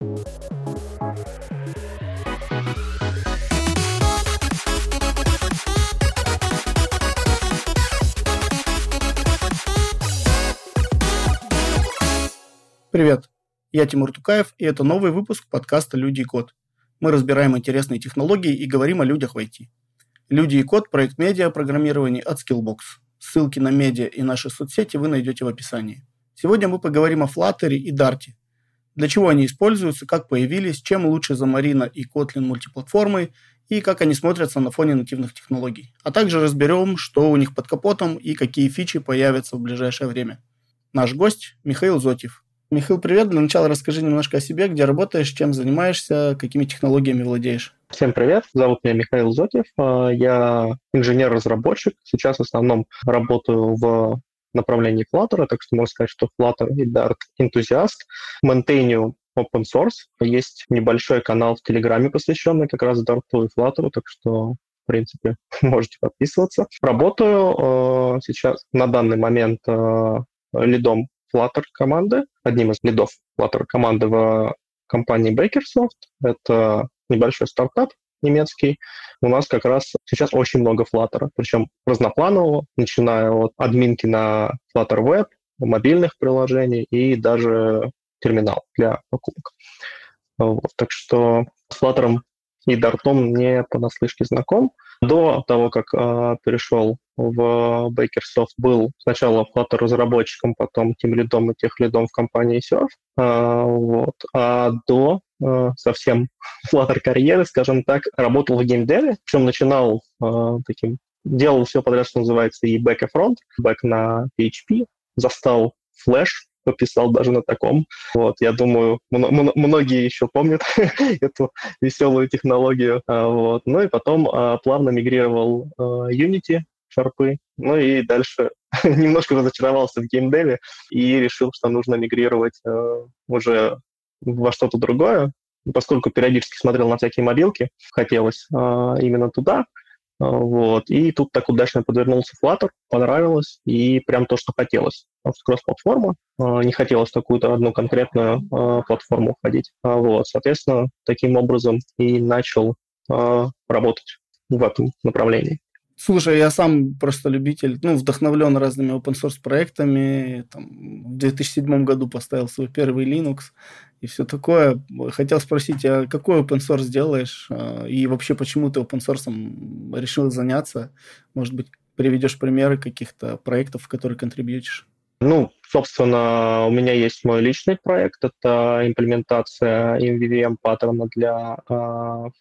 Привет, я Тимур Тукаев, и это новый выпуск подкаста «Люди и код». Мы разбираем интересные технологии и говорим о людях в IT. «Люди и код» – проект медиа программирования от Skillbox. Ссылки на медиа и наши соцсети вы найдете в описании. Сегодня мы поговорим о Flutter и Dart. Для чего они используются, как появились, чем лучше за и Kotlin мультиплатформы и как они смотрятся на фоне нативных технологий. А также разберем, что у них под капотом и какие фичи появятся в ближайшее время. Наш гость – Михаил Зотьев, Михаил, привет. Для начала расскажи немножко о себе, где работаешь, чем занимаешься, какими технологиями владеешь. Всем привет. Зовут меня Михаил Зотьев. А, я инженер-разработчик. Сейчас в основном работаю в направлении Flutter, так что можно сказать, что Flutter и Dart энтузиаст. Ментейню open source. Есть небольшой канал в Телеграме, посвященный как раз Dart и Flutter, так что в принципе, можете подписываться. Работаю э, сейчас на данный момент э, лидом Flutter команды, одним из лидов Flutter команды в компании Bakersoft. Это небольшой стартап немецкий. У нас как раз сейчас очень много Flutter, причем разнопланового, начиная от админки на Flutter Web, мобильных приложений и даже терминал для покупок. Вот. Так что с Flutter и Dart не понаслышке знаком. До того, как э, перешел в Bakersoft, был сначала Flutter разработчиком, потом тем лидом и тех лидом в компании Surf. А, вот. а до э, совсем Flutter карьеры, скажем так, работал в геймдеве, причем начинал э, таким, делал все подряд, что называется, и back и front, back на PHP, застал Flash, пописал даже на таком. Вот, я думаю, многие еще помнят эту веселую технологию. А, вот. Ну и потом а, плавно мигрировал а, Unity, шарпы. Ну и дальше немножко разочаровался в геймдеве и решил, что нужно мигрировать уже во что-то другое. Поскольку периодически смотрел на всякие мобилки, хотелось именно туда. А, вот. И тут так удачно подвернулся Flutter, понравилось, и прям то, что хотелось. Кросс-платформа, а, не хотелось какую-то одну конкретную платформу входить. Вот. Соответственно, таким образом и начал работать в этом направлении. Слушай, я сам просто любитель, ну, вдохновлен разными open source проектами. Там, в 2007 году поставил свой первый Linux и все такое. Хотел спросить, а какой open source делаешь? А, и вообще, почему ты open source решил заняться? Может быть, приведешь примеры каких-то проектов, в которые контрибьютишь? Ну, собственно, у меня есть мой личный проект. Это имплементация MVVM паттерна для э,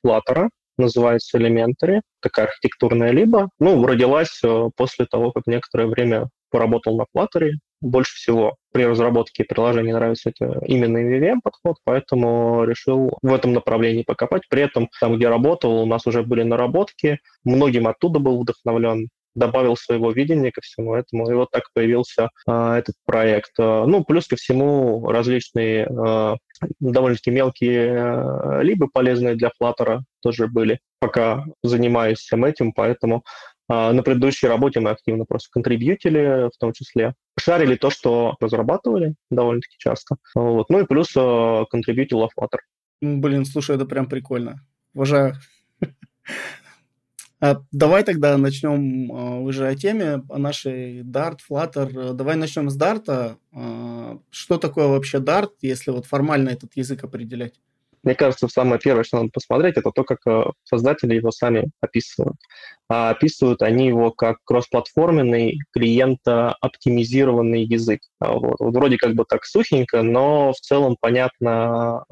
Flutter называется Elementary, такая архитектурная либо. Ну, родилась э, после того, как некоторое время поработал на Flutter. Больше всего при разработке приложений нравится это именно MVVM подход, поэтому решил в этом направлении покопать. При этом там, где работал, у нас уже были наработки, многим оттуда был вдохновлен добавил своего видения ко всему этому, и вот так появился а, этот проект. А, ну, плюс ко всему различные а, довольно-таки мелкие а, либо полезные для Flutter тоже были, пока занимаюсь всем этим, поэтому а, на предыдущей работе мы активно просто контрибьютили, в том числе шарили то, что разрабатывали довольно-таки часто. Вот. Ну и плюс а, контрибьютил Flutter. Блин, слушай, это прям прикольно. Уважаю. А, давай тогда начнем а, уже о теме, о нашей Dart, Flutter. Давай начнем с Dart. А, что такое вообще Dart, если вот формально этот язык определять? Мне кажется, самое первое, что надо посмотреть, это то, как создатели его сами описывают. А описывают они его как кроссплатформенный, клиента-оптимизированный язык. Вот. вот вроде как бы так сухенько, но в целом понятно,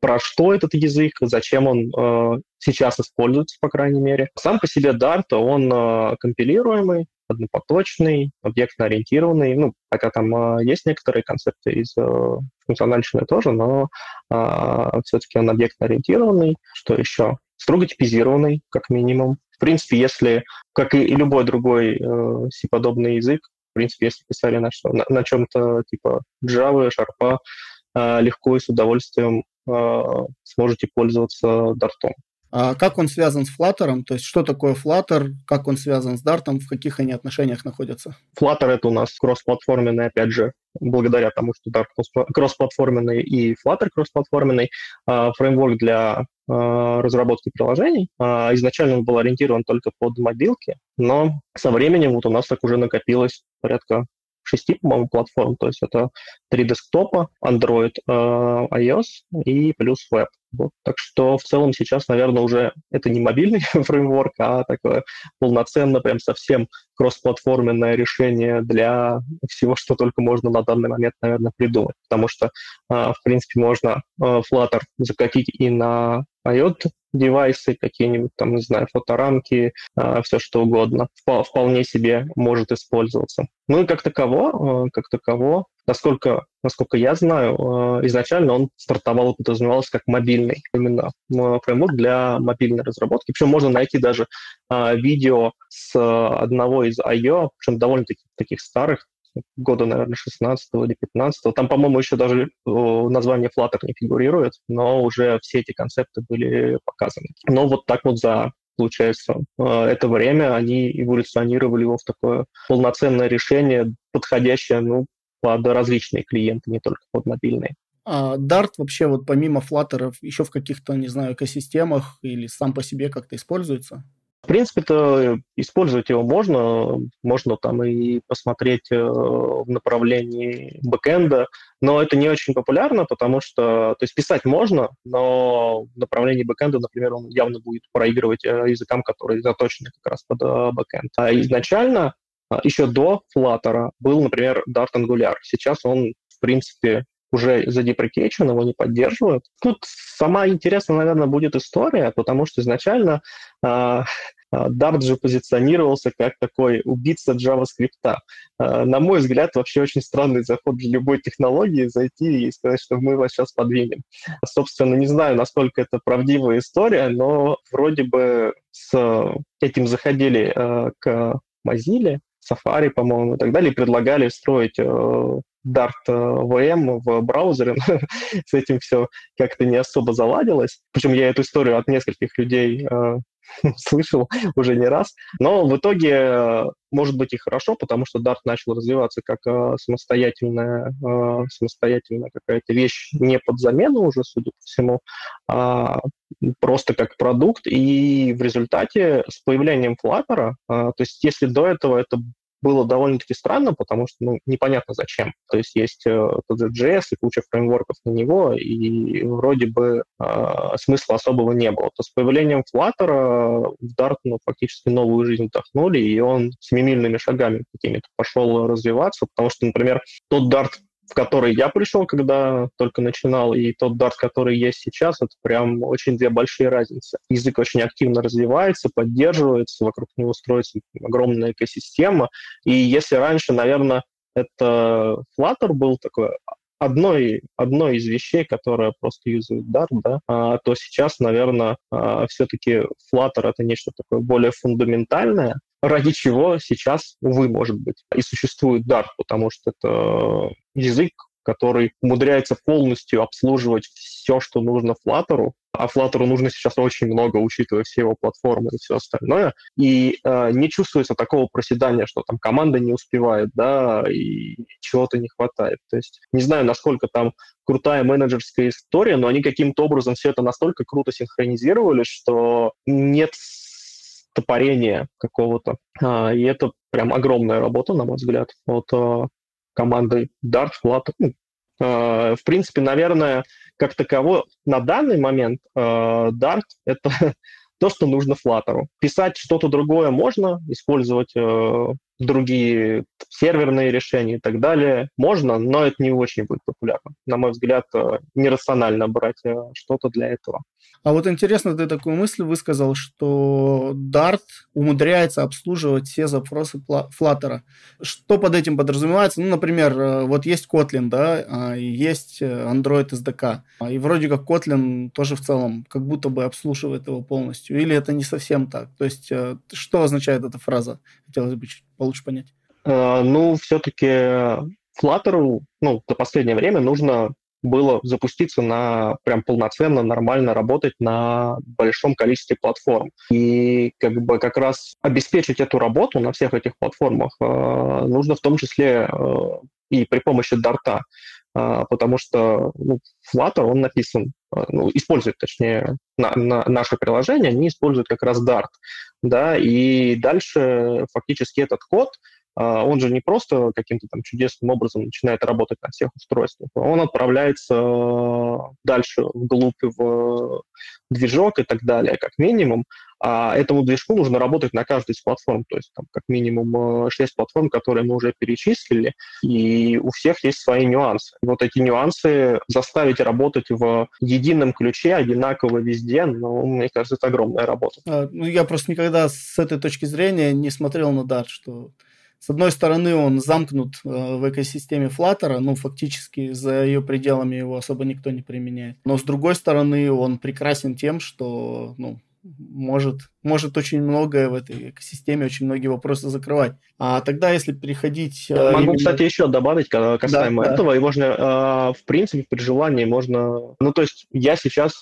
про что этот язык, зачем он э, сейчас используется, по крайней мере. Сам по себе Dart, он э, компилируемый, однопоточный, объектно-ориентированный, ну, хотя там э, есть некоторые концепты из э, функциональщины тоже, но э, все-таки он объектно-ориентированный. Что еще? Строго типизированный, как минимум. В принципе, если, как и любой другой э, C-подобный язык, в принципе, если писали на, что, на, на чем-то типа Java, Sharp, э, легко и с удовольствием сможете пользоваться дартом. А как он связан с Flutter? То есть что такое Flutter, как он связан с Dart, в каких они отношениях находятся? Flutter это у нас кроссплатформенный, опять же, благодаря тому, что Dart кроссплатформенный и Flutter кроссплатформенный, а, фреймворк для а, разработки приложений. Изначально он был ориентирован только под мобилки, но со временем вот у нас так уже накопилось порядка шести, по-моему, платформ. То есть это три десктопа, Android, э, iOS и плюс веб. Вот. Так что в целом сейчас, наверное, уже это не мобильный фреймворк, а такое полноценно, прям совсем кроссплатформенное решение для всего, что только можно на данный момент, наверное, придумать. Потому что, э, в принципе, можно э, Flutter закатить и на iOS девайсы, какие-нибудь там, не знаю, фоторамки, э, все что угодно, вполне себе может использоваться. Ну и как таково, э, как таково, насколько, насколько я знаю, э, изначально он стартовал и подразумевался как мобильный, именно фреймворк для мобильной разработки. Причем можно найти даже видео с одного из I.O., причем довольно-таки таких старых, года, наверное, 16 или 15 Там, по-моему, еще даже название Flutter не фигурирует, но уже все эти концепты были показаны. Но вот так вот за получается, э, это время они эволюционировали его в такое полноценное решение, подходящее ну, под различные клиенты, не только под мобильные. А Dart вообще вот помимо Flutter еще в каких-то, не знаю, экосистемах или сам по себе как-то используется? В принципе-то использовать его можно, можно там и посмотреть э, в направлении бэкэнда, но это не очень популярно, потому что, то есть писать можно, но в направлении бэкэнда, например, он явно будет проигрывать э, языкам, которые заточены как раз под э, бэкэнд. А изначально, еще до Flutter, был, например, Dart Angular. Сейчас он, в принципе, уже задеприкейчен, его не поддерживают. Тут сама интересная, наверное, будет история, потому что изначально э, Dart же позиционировался как такой убийца JavaScript. Э, на мой взгляд, вообще очень странный заход для любой технологии зайти и сказать, что мы вас сейчас подвинем. Собственно, не знаю, насколько это правдивая история, но вроде бы с этим заходили к Mozilla, Safari, по-моему, и так далее, и предлагали встроить э, Dart VM э, в браузере. С этим все как-то не особо заладилось. Причем я эту историю от нескольких людей э, слышал уже не раз. Но в итоге э, может быть и хорошо, потому что Dart начал развиваться как самостоятельная, самостоятельная какая-то вещь не под замену уже, судя по всему, а просто как продукт. И в результате с появлением Flutter, то есть если до этого это было довольно-таки странно, потому что ну, непонятно зачем. То есть есть э, тот же JS и куча фреймворков на него, и вроде бы э, смысла особого не было. То с появлением Flutter в Dart ну, фактически новую жизнь вдохнули, и он семимильными шагами какими-то пошел развиваться, потому что, например, тот Dart, в который я пришел, когда только начинал, и тот Dart, который есть сейчас, это прям очень две большие разницы. Язык очень активно развивается, поддерживается, вокруг него строится огромная экосистема. И если раньше, наверное, это Flutter был такой одной, одной из вещей, которая просто юзает Dart, да, а, то сейчас, наверное, а, все-таки Flutter — это нечто такое более фундаментальное, ради чего сейчас, увы, может быть, и существует Dart, потому что это язык, который умудряется полностью обслуживать все, что нужно Flutter, а Flutter нужно сейчас очень много, учитывая все его платформы и все остальное, и э, не чувствуется такого проседания, что там команда не успевает, да, и чего-то не хватает. То есть не знаю, насколько там крутая менеджерская история, но они каким-то образом все это настолько круто синхронизировали, что нет топорения какого-то. А, и это прям огромная работа, на мой взгляд, от а, команды Dart, Flutter. Ну, а, в принципе, наверное, как таково на данный момент а, Dart — это то, что нужно Flutter. Писать что-то другое можно, использовать э, другие серверные решения и так далее можно, но это не очень будет популярно. На мой взгляд, э, нерационально брать э, что-то для этого. А вот интересно, ты такую мысль высказал, что Dart умудряется обслуживать все запросы Flutter. Что под этим подразумевается? Ну, например, э, вот есть Kotlin, да, а, и есть Android SDK. И вроде как Kotlin тоже в целом как будто бы обслуживает его полностью. Или это не совсем так? То есть, что означает эта фраза? Хотелось бы чуть получше понять? Э, ну, все-таки Flutter, ну, за последнее время нужно было запуститься на прям полноценно, нормально работать на большом количестве платформ. И как бы как раз обеспечить эту работу на всех этих платформах э, нужно в том числе э, и при помощи Дарта, э, потому что ну, Flutter, он написан, ну, использует, точнее, на, на наше приложение, они используют как раз Dart, да, и дальше фактически этот код – а, он же не просто каким-то там чудесным образом начинает работать на всех устройствах, он отправляется э, дальше вглубь в движок и так далее, как минимум. А этому движку нужно работать на каждой из платформ, то есть там как минимум 6 э, платформ, которые мы уже перечислили, и у всех есть свои нюансы. И вот эти нюансы заставить работать в едином ключе, одинаково везде, ну, мне кажется, это огромная работа. А, ну, я просто никогда с этой точки зрения не смотрел на Dart, что с одной стороны, он замкнут э, в экосистеме Flutter, ну, фактически за ее пределами его особо никто не применяет. Но с другой стороны, он прекрасен тем, что, ну, может, может очень многое в этой экосистеме, очень многие вопросы закрывать. А тогда, если переходить... Э, могу, именно... кстати, еще добавить касаемо да, этого, да. и можно, э, в принципе, при желании можно... Ну, то есть я сейчас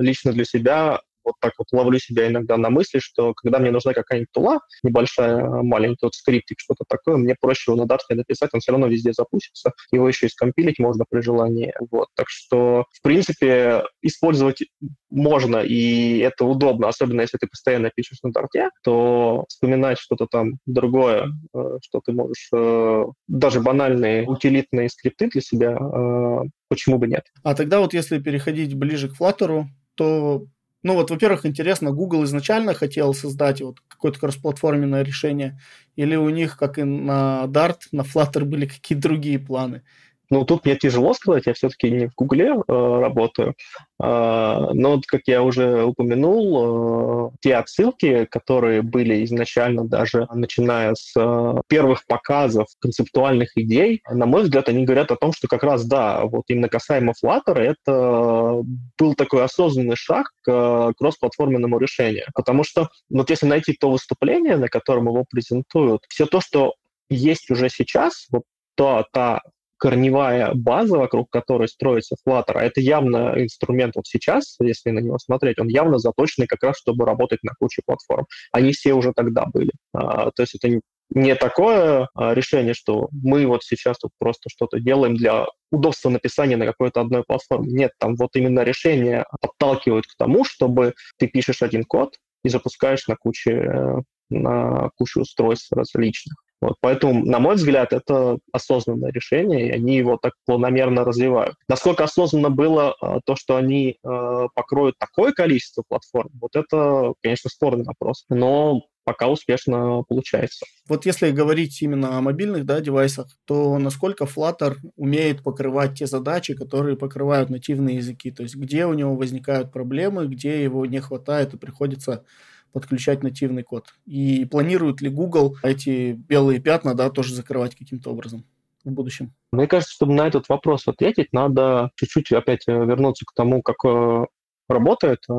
лично для себя вот так вот ловлю себя иногда на мысли, что когда мне нужна какая-нибудь тула, небольшая, маленький вот скриптик, что-то такое, мне проще его на Dart написать, он все равно везде запустится, его еще и скомпилить можно при желании. Вот. Так что, в принципе, использовать можно, и это удобно, особенно если ты постоянно пишешь на Dart, то вспоминать что-то там другое, э, что ты можешь, э, даже банальные утилитные скрипты для себя, э, почему бы нет. А тогда вот если переходить ближе к Flutter, то ну вот, во-первых, интересно, Google изначально хотел создать вот какое-то кроссплатформенное решение, или у них, как и на Dart, на Flutter были какие-то другие планы? Ну, тут мне тяжело сказать, я все-таки не в Гугле э, работаю. Э, но, как я уже упомянул, э, те отсылки, которые были изначально даже начиная с э, первых показов концептуальных идей, на мой взгляд, они говорят о том, что как раз, да, вот именно касаемо Flutter, это был такой осознанный шаг к э, кроссплатформенному решению. Потому что, вот если найти то выступление, на котором его презентуют, все то, что есть уже сейчас, вот то, та корневая база, вокруг которой строится Flutter, а это явно инструмент вот сейчас, если на него смотреть, он явно заточенный как раз, чтобы работать на куче платформ. Они все уже тогда были. А, то есть это не, такое а, решение, что мы вот сейчас тут просто что-то делаем для удобства написания на какой-то одной платформе. Нет, там вот именно решение подталкивает к тому, чтобы ты пишешь один код и запускаешь на куче э, на кучу устройств различных. Вот, поэтому, на мой взгляд, это осознанное решение, и они его так планомерно развивают. Насколько осознанно было э, то, что они э, покроют такое количество платформ, вот это, конечно, спорный вопрос. Но пока успешно получается. Вот если говорить именно о мобильных да, девайсах, то насколько Flutter умеет покрывать те задачи, которые покрывают нативные языки? То есть где у него возникают проблемы, где его не хватает и приходится подключать нативный код. И планирует ли Google эти белые пятна да, тоже закрывать каким-то образом в будущем? Мне кажется, чтобы на этот вопрос ответить, надо чуть-чуть опять э, вернуться к тому, как э, работает э,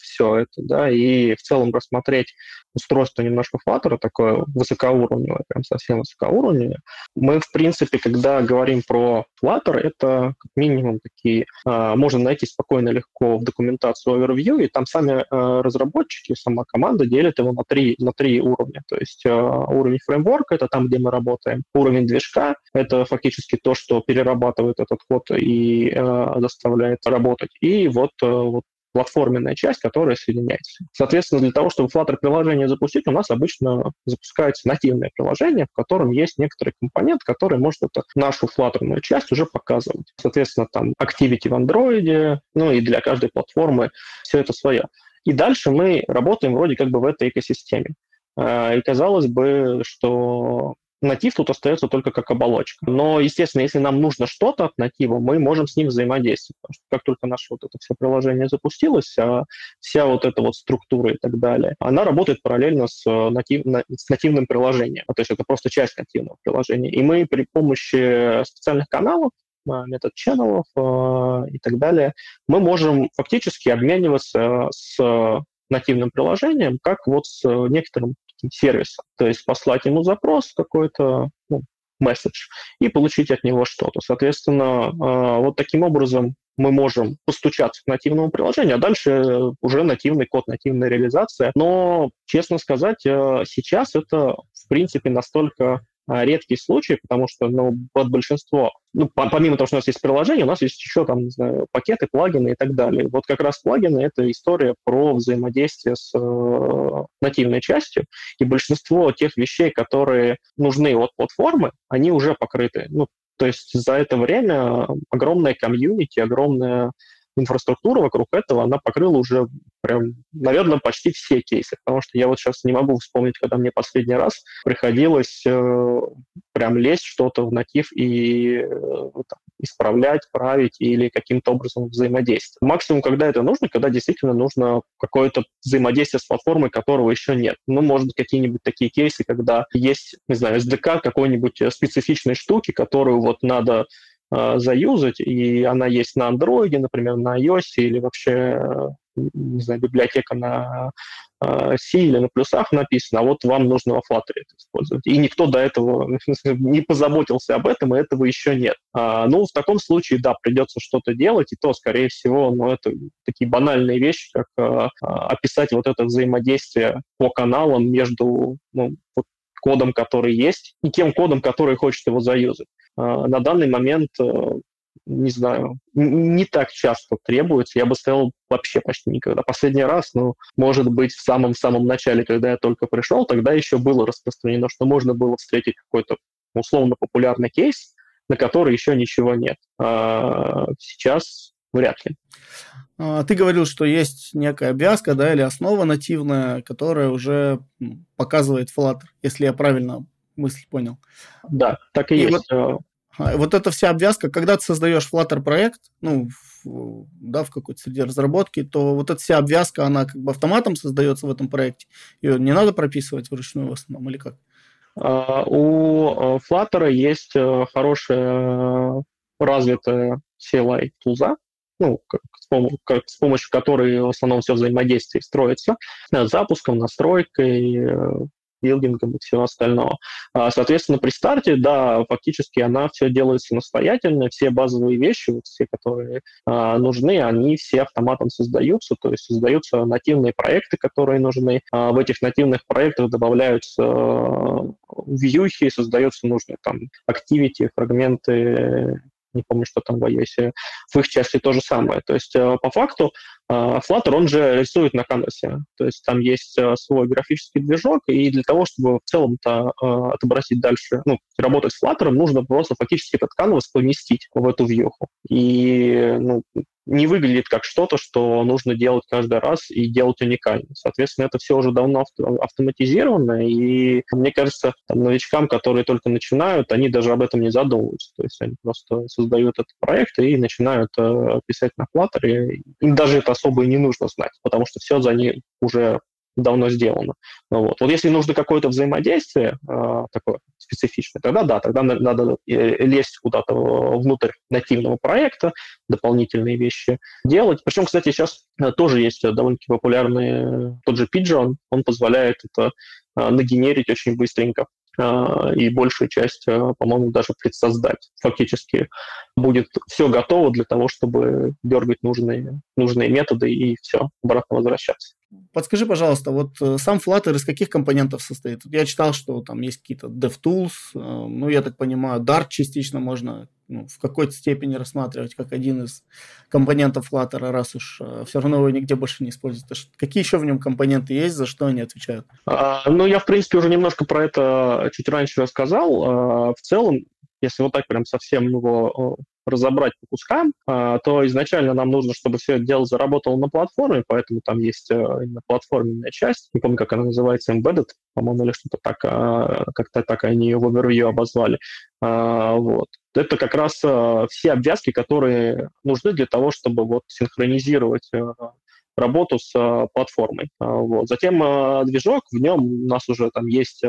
все это, да, и в целом рассмотреть устройство немножко Flutter, такое высокоуровневое, прям совсем высокоуровневое. Мы, в принципе, когда говорим про Flutter, это как минимум такие, э, можно найти спокойно, легко в документацию overview, и там сами э, разработчики, сама команда делят его на три, на три уровня. То есть э, уровень фреймворка — это там, где мы работаем. Уровень движка — это фактически то, что перерабатывает этот код и э, заставляет работать. И вот, э, вот платформенная часть, которая соединяется. Соответственно, для того, чтобы Flutter приложение запустить, у нас обычно запускается нативное приложение, в котором есть некоторый компонент, который может эту нашу флаттерную часть уже показывать. Соответственно, там Activity в Android, ну и для каждой платформы все это свое. И дальше мы работаем вроде как бы в этой экосистеме. А, и казалось бы, что натив тут остается только как оболочка. Но, естественно, если нам нужно что-то от натива, мы можем с ним взаимодействовать. Потому что как только наше вот это все приложение запустилось, а вся вот эта вот структура и так далее, она работает параллельно с, э, натив, с нативным приложением. А, то есть это просто часть нативного приложения. И мы при помощи специальных каналов э, метод ченнелов э, и так далее, мы можем фактически обмениваться с нативным приложением, как вот с некоторым сервисом. То есть послать ему запрос какой-то, ну, месседж и получить от него что-то. Соответственно, вот таким образом мы можем постучаться к нативному приложению, а дальше уже нативный код, нативная реализация. Но, честно сказать, сейчас это, в принципе, настолько а, редкий случай, потому что ну, под большинство, ну, помимо того, что у нас есть приложение, у нас есть еще там, не знаю, пакеты, плагины и так далее. Вот как раз плагины — это история про взаимодействие с э, нативной частью, и большинство тех вещей, которые нужны от платформы, они уже покрыты. Ну, то есть за это время огромная комьюнити, огромная инфраструктура вокруг этого, она покрыла уже прям, наверное, почти все кейсы. Потому что я вот сейчас не могу вспомнить, когда мне последний раз приходилось э, прям лезть что-то в натив и э, там, исправлять, править или каким-то образом взаимодействовать. Максимум, когда это нужно, когда действительно нужно какое-то взаимодействие с платформой, которого еще нет. Ну, может быть, какие-нибудь такие кейсы, когда есть, не знаю, SDK какой-нибудь э, специфичной штуки, которую вот надо заюзать, и она есть на андроиде, например, на iOS или вообще, э, не знаю, библиотека на э, C или на плюсах написана, а вот вам нужно во Flutter это использовать. И никто до этого не позаботился об этом, и этого еще нет. А, ну, в таком случае, да, придется что-то делать, и то, скорее всего, ну, это такие банальные вещи, как э, описать вот это взаимодействие по каналам между ну, кодом, который есть, и тем кодом, который хочет его заюзать. А, на данный момент, э, не знаю, не так часто требуется. Я бы сказал, вообще почти никогда. Последний раз, ну, может быть, в самом-самом начале, когда я только пришел, тогда еще было распространено, что можно было встретить какой-то условно популярный кейс, на который еще ничего нет. А сейчас вряд ли. А, ты говорил, что есть некая обвязка, да, или основа нативная, которая уже показывает Flutter, если я правильно мысль понял. Да, так и, и есть. Вот, а, вот эта вся обвязка, когда ты создаешь Flutter проект, ну, да, в какой-то среде разработки, то вот эта вся обвязка, она как бы автоматом создается в этом проекте. Ее не надо прописывать вручную в основном, или как? Uh, у э, Flutter есть э, хорошая развитая CLI тулза, ну, как, как, с помощью которой в основном все взаимодействие строится, запуском, настройкой, билдингом и всего остального. А, соответственно, при старте, да, фактически она все делает самостоятельно, все базовые вещи, вот все, которые а, нужны, они все автоматом создаются, то есть создаются нативные проекты, которые нужны. А, в этих нативных проектах добавляются вьюхи, создаются нужные там activity, фрагменты не помню, что там в iOS, в их части то же самое. То есть э, по факту э, Flutter, он же рисует на канвасе. То есть там есть э, свой графический движок, и для того, чтобы в целом-то отобразить дальше, ну, работать с Flutter, нужно просто фактически этот канвас поместить в эту вьюху. И ну, не выглядит как что-то, что нужно делать каждый раз и делать уникально. Соответственно, это все уже давно автоматизировано, и мне кажется, там, новичкам, которые только начинают, они даже об этом не задумываются. То есть они просто создают этот проект и начинают э, писать на Flutter, им даже это особо и не нужно знать, потому что все за них уже давно сделано. Вот. вот если нужно какое-то взаимодействие э, такое специфичное, тогда да, тогда надо э, лезть куда-то внутрь нативного проекта, дополнительные вещи делать. Причем, кстати, сейчас э, тоже есть довольно-таки популярный тот же Pigeon, он позволяет это э, нагенерить очень быстренько и большую часть, по-моему, даже предсоздать. Фактически будет все готово для того, чтобы дергать нужные, нужные методы и все, обратно возвращаться. Подскажи, пожалуйста, вот э, сам Flutter из каких компонентов состоит? Я читал, что там есть какие-то DevTools, э, ну, я так понимаю, Dart частично можно ну, в какой-то степени рассматривать как один из компонентов Flutter, раз уж э, все равно его нигде больше не используют. Какие еще в нем компоненты есть, за что они отвечают? А, ну, я, в принципе, уже немножко про это чуть раньше рассказал. А, в целом, если вот так прям совсем его разобрать по кускам, а, то изначально нам нужно, чтобы все это дело заработало на платформе, поэтому там есть э, именно платформенная часть, не помню, как она называется, embedded, по-моему, или что-то так, а, как-то так они ее в overview обозвали. А, вот. Это как раз э, все обвязки, которые нужны для того, чтобы вот синхронизировать э, работу с а, платформой. А, вот. Затем а, движок, в нем у нас уже там есть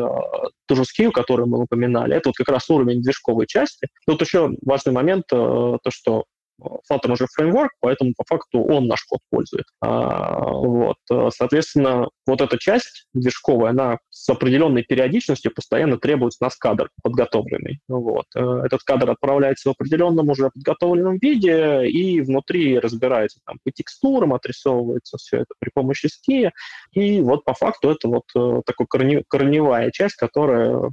тоже skill, который мы упоминали. Это вот как раз уровень движковой части. Тут еще важный момент, то, что Flutter уже фреймворк, поэтому по факту он наш код пользует. А, вот. Соответственно, вот эта часть движковая, она с определенной периодичностью постоянно требует с нас кадр подготовленный. Вот. Э, этот кадр отправляется в определенном уже подготовленном виде и внутри разбирается там по текстурам, отрисовывается все это при помощи ски. И вот по факту это вот э, такой корневая часть, которая э,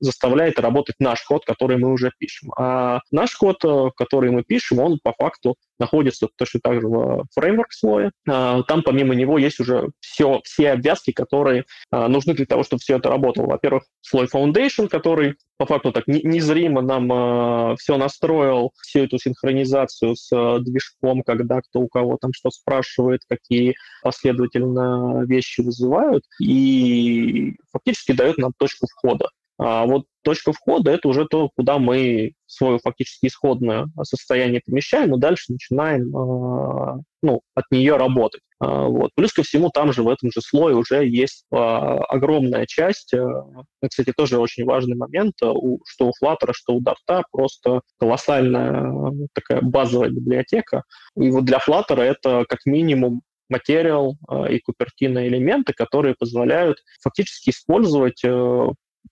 заставляет работать наш код, который мы уже пишем. А наш код, который мы пишем, он по факту находится точно так же в фреймворк слое. А, там помимо него есть уже все, все обвязки, которые а, нужны для того, чтобы все это работало. Во-первых, слой Foundation, который по факту так незримо нам э, все настроил, всю эту синхронизацию с э, движком, когда кто у кого там что спрашивает, какие последовательно вещи вызывают, и фактически дает нам точку входа. А вот точка входа — это уже то, куда мы свое фактически исходное состояние помещаем, и дальше начинаем а, ну, от нее работать. А, вот. Плюс ко всему, там же в этом же слое уже есть а, огромная часть, кстати, тоже очень важный момент, что у Flutter, что у Dart просто колоссальная такая базовая библиотека. И вот для Flutter это как минимум материал и купертина элементы, которые позволяют фактически использовать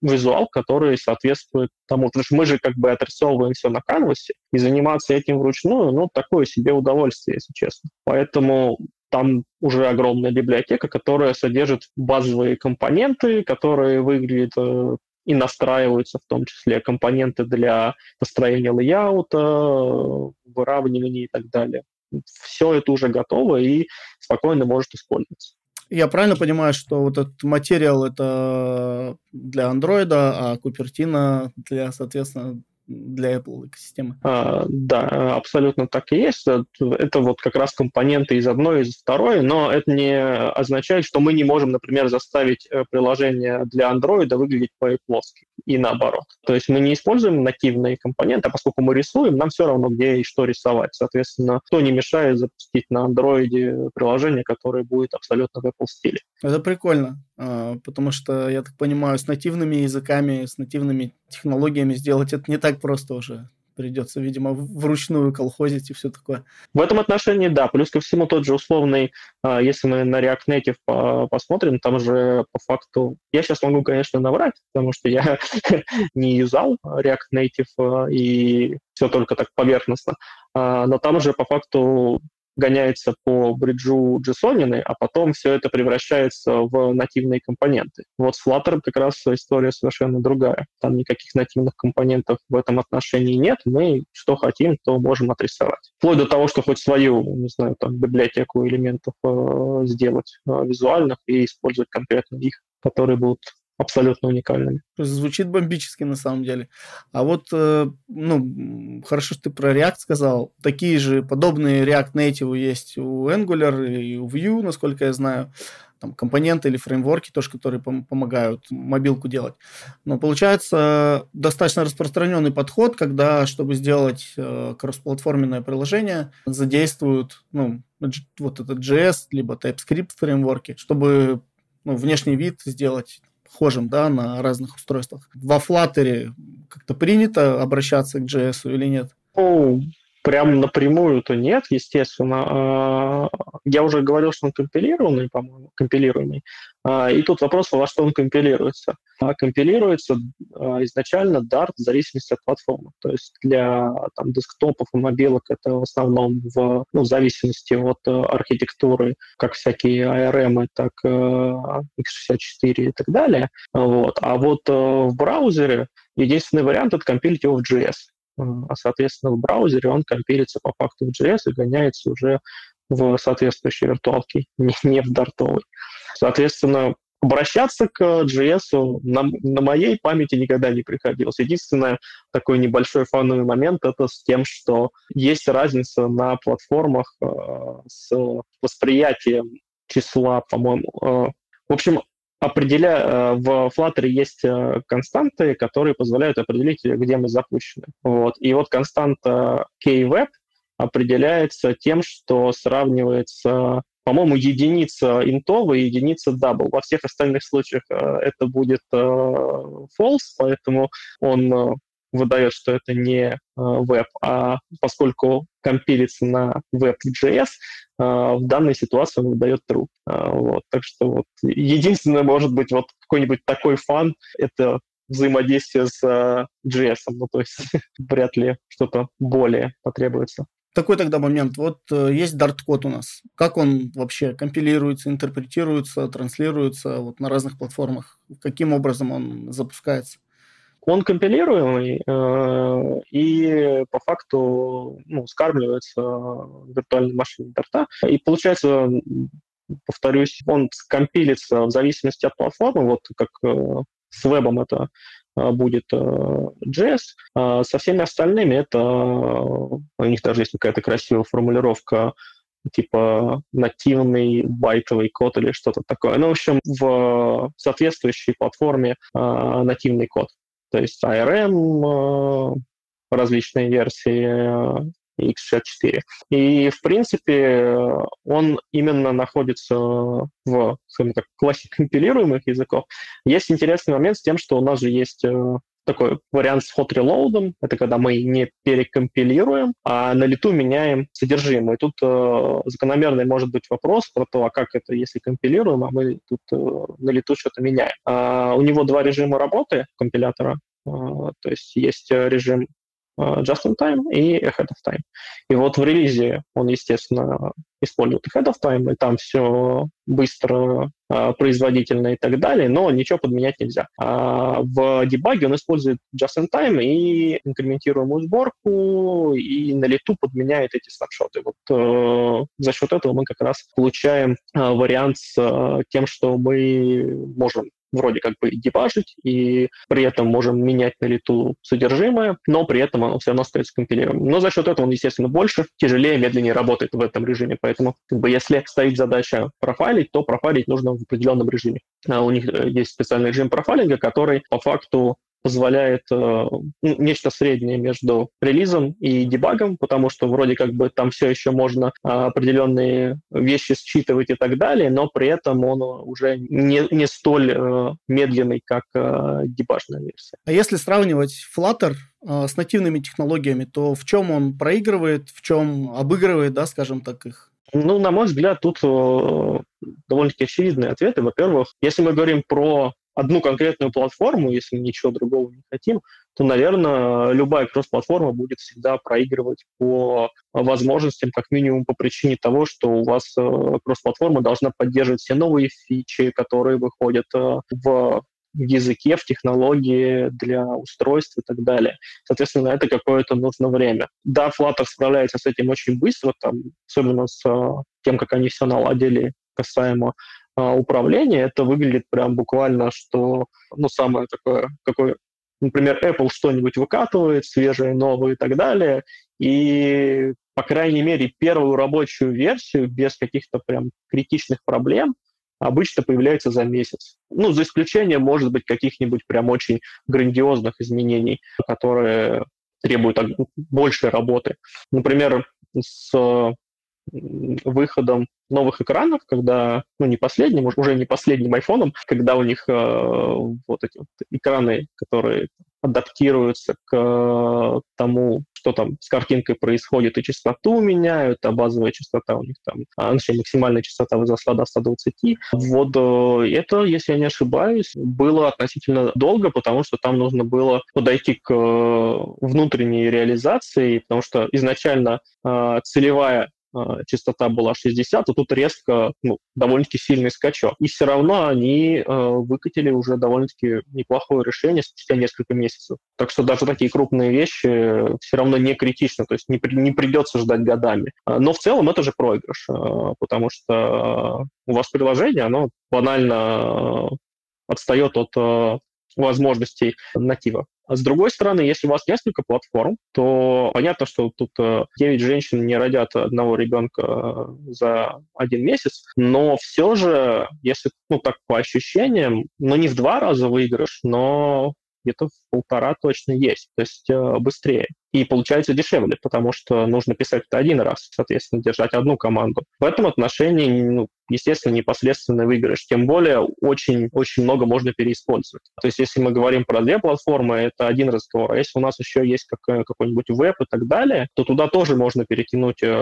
визуал, который соответствует тому. Потому что мы же как бы отрисовываем все на канвасе, и заниматься этим вручную, ну, такое себе удовольствие, если честно. Поэтому там уже огромная библиотека, которая содержит базовые компоненты, которые выглядят э, и настраиваются в том числе компоненты для построения лейаута, выравнивания и так далее. Все это уже готово и спокойно может использоваться. Я правильно понимаю, что вот этот материал это для андроида, а Купертина для, соответственно, для Apple экосистемы. А, да, абсолютно так и есть. Это вот как раз компоненты из одной, из второй, но это не означает, что мы не можем, например, заставить э, приложение для Android выглядеть по-эпловски и наоборот. То есть мы не используем нативные компоненты, а поскольку мы рисуем, нам все равно, где и что рисовать. Соответственно, кто не мешает запустить на Android приложение, которое будет абсолютно в Apple стиле. Это прикольно, а, потому что, я так понимаю, с нативными языками, с нативными технологиями сделать это не так просто уже придется, видимо, вручную колхозить и все такое. В этом отношении, да. Плюс ко всему тот же условный, а, если мы на React Native посмотрим, там же по факту... Я сейчас могу, конечно, наврать, потому что я не юзал React Native а, и все только так поверхностно. Но там же по факту гоняется по бриджу JSON, а потом все это превращается в нативные компоненты. Вот с Flutter как раз история совершенно другая. Там никаких нативных компонентов в этом отношении нет. Мы что хотим, то можем отрисовать. Вплоть до того, что хоть свою, не знаю, там, библиотеку элементов э, сделать э, визуальных и использовать конкретно их, которые будут абсолютно уникальными. Звучит бомбически на самом деле. А вот, э, ну, хорошо, что ты про React сказал. Такие же подобные React Native есть у Angular и у Vue, насколько я знаю. Там компоненты или фреймворки тоже, которые пом- помогают мобилку делать. Но получается достаточно распространенный подход, когда, чтобы сделать э, кроссплатформенное приложение, задействуют, ну, вот этот JS, либо TypeScript фреймворки, чтобы ну, внешний вид сделать похожим да, на разных устройствах. Во Flutter как-то принято обращаться к JS или нет? Ну, прям напрямую-то нет, естественно. А, я уже говорил, что он компилированный, по-моему, компилируемый. А, и тут вопрос, во что он компилируется. А компилируется изначально Dart в зависимости от платформы. То есть для там, десктопов и мобилок это в основном в, ну, в зависимости от э, архитектуры, как всякие ARM, так э, x64 и так далее. Вот. А вот э, в браузере единственный вариант — это компилить его в JS а, соответственно, в браузере он компилится по факту в JS и гоняется уже в соответствующей виртуалке, не, не в дартовой. Соответственно, обращаться к JS на, на моей памяти никогда не приходилось. Единственное, такой небольшой фановый момент, это с тем, что есть разница на платформах э, с восприятием числа, по-моему. Э, в общем, определя... Э, в Flutter есть э, константы, которые позволяют определить, где мы запущены. Вот. И вот константа kweb определяется тем, что сравнивается, по-моему, единица интовая и единица double. Во всех остальных случаях э, это будет false, поэтому он выдает, что это не веб, а поскольку компилится на web.js, в данной ситуации он выдает true. Вот. Так что вот единственное, может быть, вот какой-нибудь такой фан — это взаимодействие с JS. Ну, то есть вряд ли что-то более потребуется. Такой тогда момент. Вот э, есть Dart-код у нас. Как он вообще компилируется, интерпретируется, транслируется вот на разных платформах? Каким образом он запускается? Он компилируемый э, и по факту ну, скармливается виртуальной машине Дарта. И получается, повторюсь, он компилится в зависимости от платформы, вот как э, с вебом это а, будет э, JS. А со всеми остальными это у них даже есть какая-то красивая формулировка типа нативный байтовый код или что-то такое. Ну, в общем, в соответствующей платформе э, нативный код. То есть ARM, э, различные версии, x64. И, в принципе, он именно находится в, скажем так, классе компилируемых языков. Есть интересный момент с тем, что у нас же есть э, такой вариант с hot reload. Это когда мы не перекомпилируем, а на лету меняем содержимое. Тут э, закономерный может быть вопрос про то, а как это, если компилируем, а мы тут э, на лету что-то меняем. А, у него два режима работы компилятора. Uh, то есть есть режим Э, just in time и ahead of time. И вот в релизе он, естественно, использует ahead of time, и там все быстро, э, производительно и так далее, но ничего подменять нельзя. А в дебаге он использует just in time и инкрементируемую сборку, и на лету подменяет эти снапшоты. Вот э, за счет этого мы как раз получаем э, вариант с э, тем, что мы можем вроде как бы дебажить, и при этом можем менять на лету содержимое, но при этом оно все равно остается компилируемым. Но за счет этого он, естественно, больше, тяжелее, медленнее работает в этом режиме. Поэтому как бы, если стоит задача профайлить, то профайлить нужно в определенном режиме. А у них э, есть специальный режим профайлинга, который по факту позволяет э, ну, нечто среднее между релизом и дебагом, потому что вроде как бы там все еще можно э, определенные вещи считывать и так далее, но при этом он уже не, не столь э, медленный, как э, дебажная версия. А если сравнивать Flutter э, с нативными технологиями, то в чем он проигрывает, в чем обыгрывает, да, скажем так, их? Ну, на мой взгляд, тут э, довольно-таки очевидные ответы. Во-первых, если мы говорим про одну конкретную платформу, если ничего другого не хотим, то, наверное, любая кросс-платформа будет всегда проигрывать по возможностям, как минимум по причине того, что у вас э, кросс-платформа должна поддерживать все новые фичи, которые выходят э, в языке, в технологии для устройств и так далее. Соответственно, это какое-то нужно время. Да, Flutter справляется с этим очень быстро, там, особенно с э, тем, как они все наладили касаемо управления, это выглядит прям буквально, что, ну, самое такое, какое, например, Apple что-нибудь выкатывает, свежее, новое и так далее, и, по крайней мере, первую рабочую версию без каких-то прям критичных проблем обычно появляется за месяц. Ну, за исключением, может быть, каких-нибудь прям очень грандиозных изменений, которые требуют большей работы. Например, с выходом новых экранов, когда, ну, не последним, уже не последним айфоном, когда у них э, вот эти вот экраны, которые адаптируются к э, тому, что там с картинкой происходит, и частоту меняют, а базовая частота у них там, а, ну, максимальная частота возросла до 120. Вот э, это, если я не ошибаюсь, было относительно долго, потому что там нужно было подойти к э, внутренней реализации, потому что изначально целевая частота была 60, а тут резко ну, довольно-таки сильный скачок. И все равно они э, выкатили уже довольно-таки неплохое решение спустя несколько месяцев. Так что даже такие крупные вещи все равно не критично, то есть не, не придется ждать годами. Но в целом это же проигрыш, потому что у вас приложение, оно банально отстает от возможностей натива. А с другой стороны, если у вас несколько платформ, то понятно, что тут 9 э, женщин не родят одного ребенка э, за один месяц, но все же, если, ну, так по ощущениям, ну, не в два раза выигрыш, но где-то в полтора точно есть, то есть э, быстрее. И получается дешевле, потому что нужно писать это один раз, соответственно, держать одну команду. В этом отношении, ну, естественно, непосредственно выигрыш. Тем более очень-очень много можно переиспользовать. То есть если мы говорим про две платформы, это один разговор. А если у нас еще есть какой-нибудь веб и так далее, то туда тоже можно перетянуть э,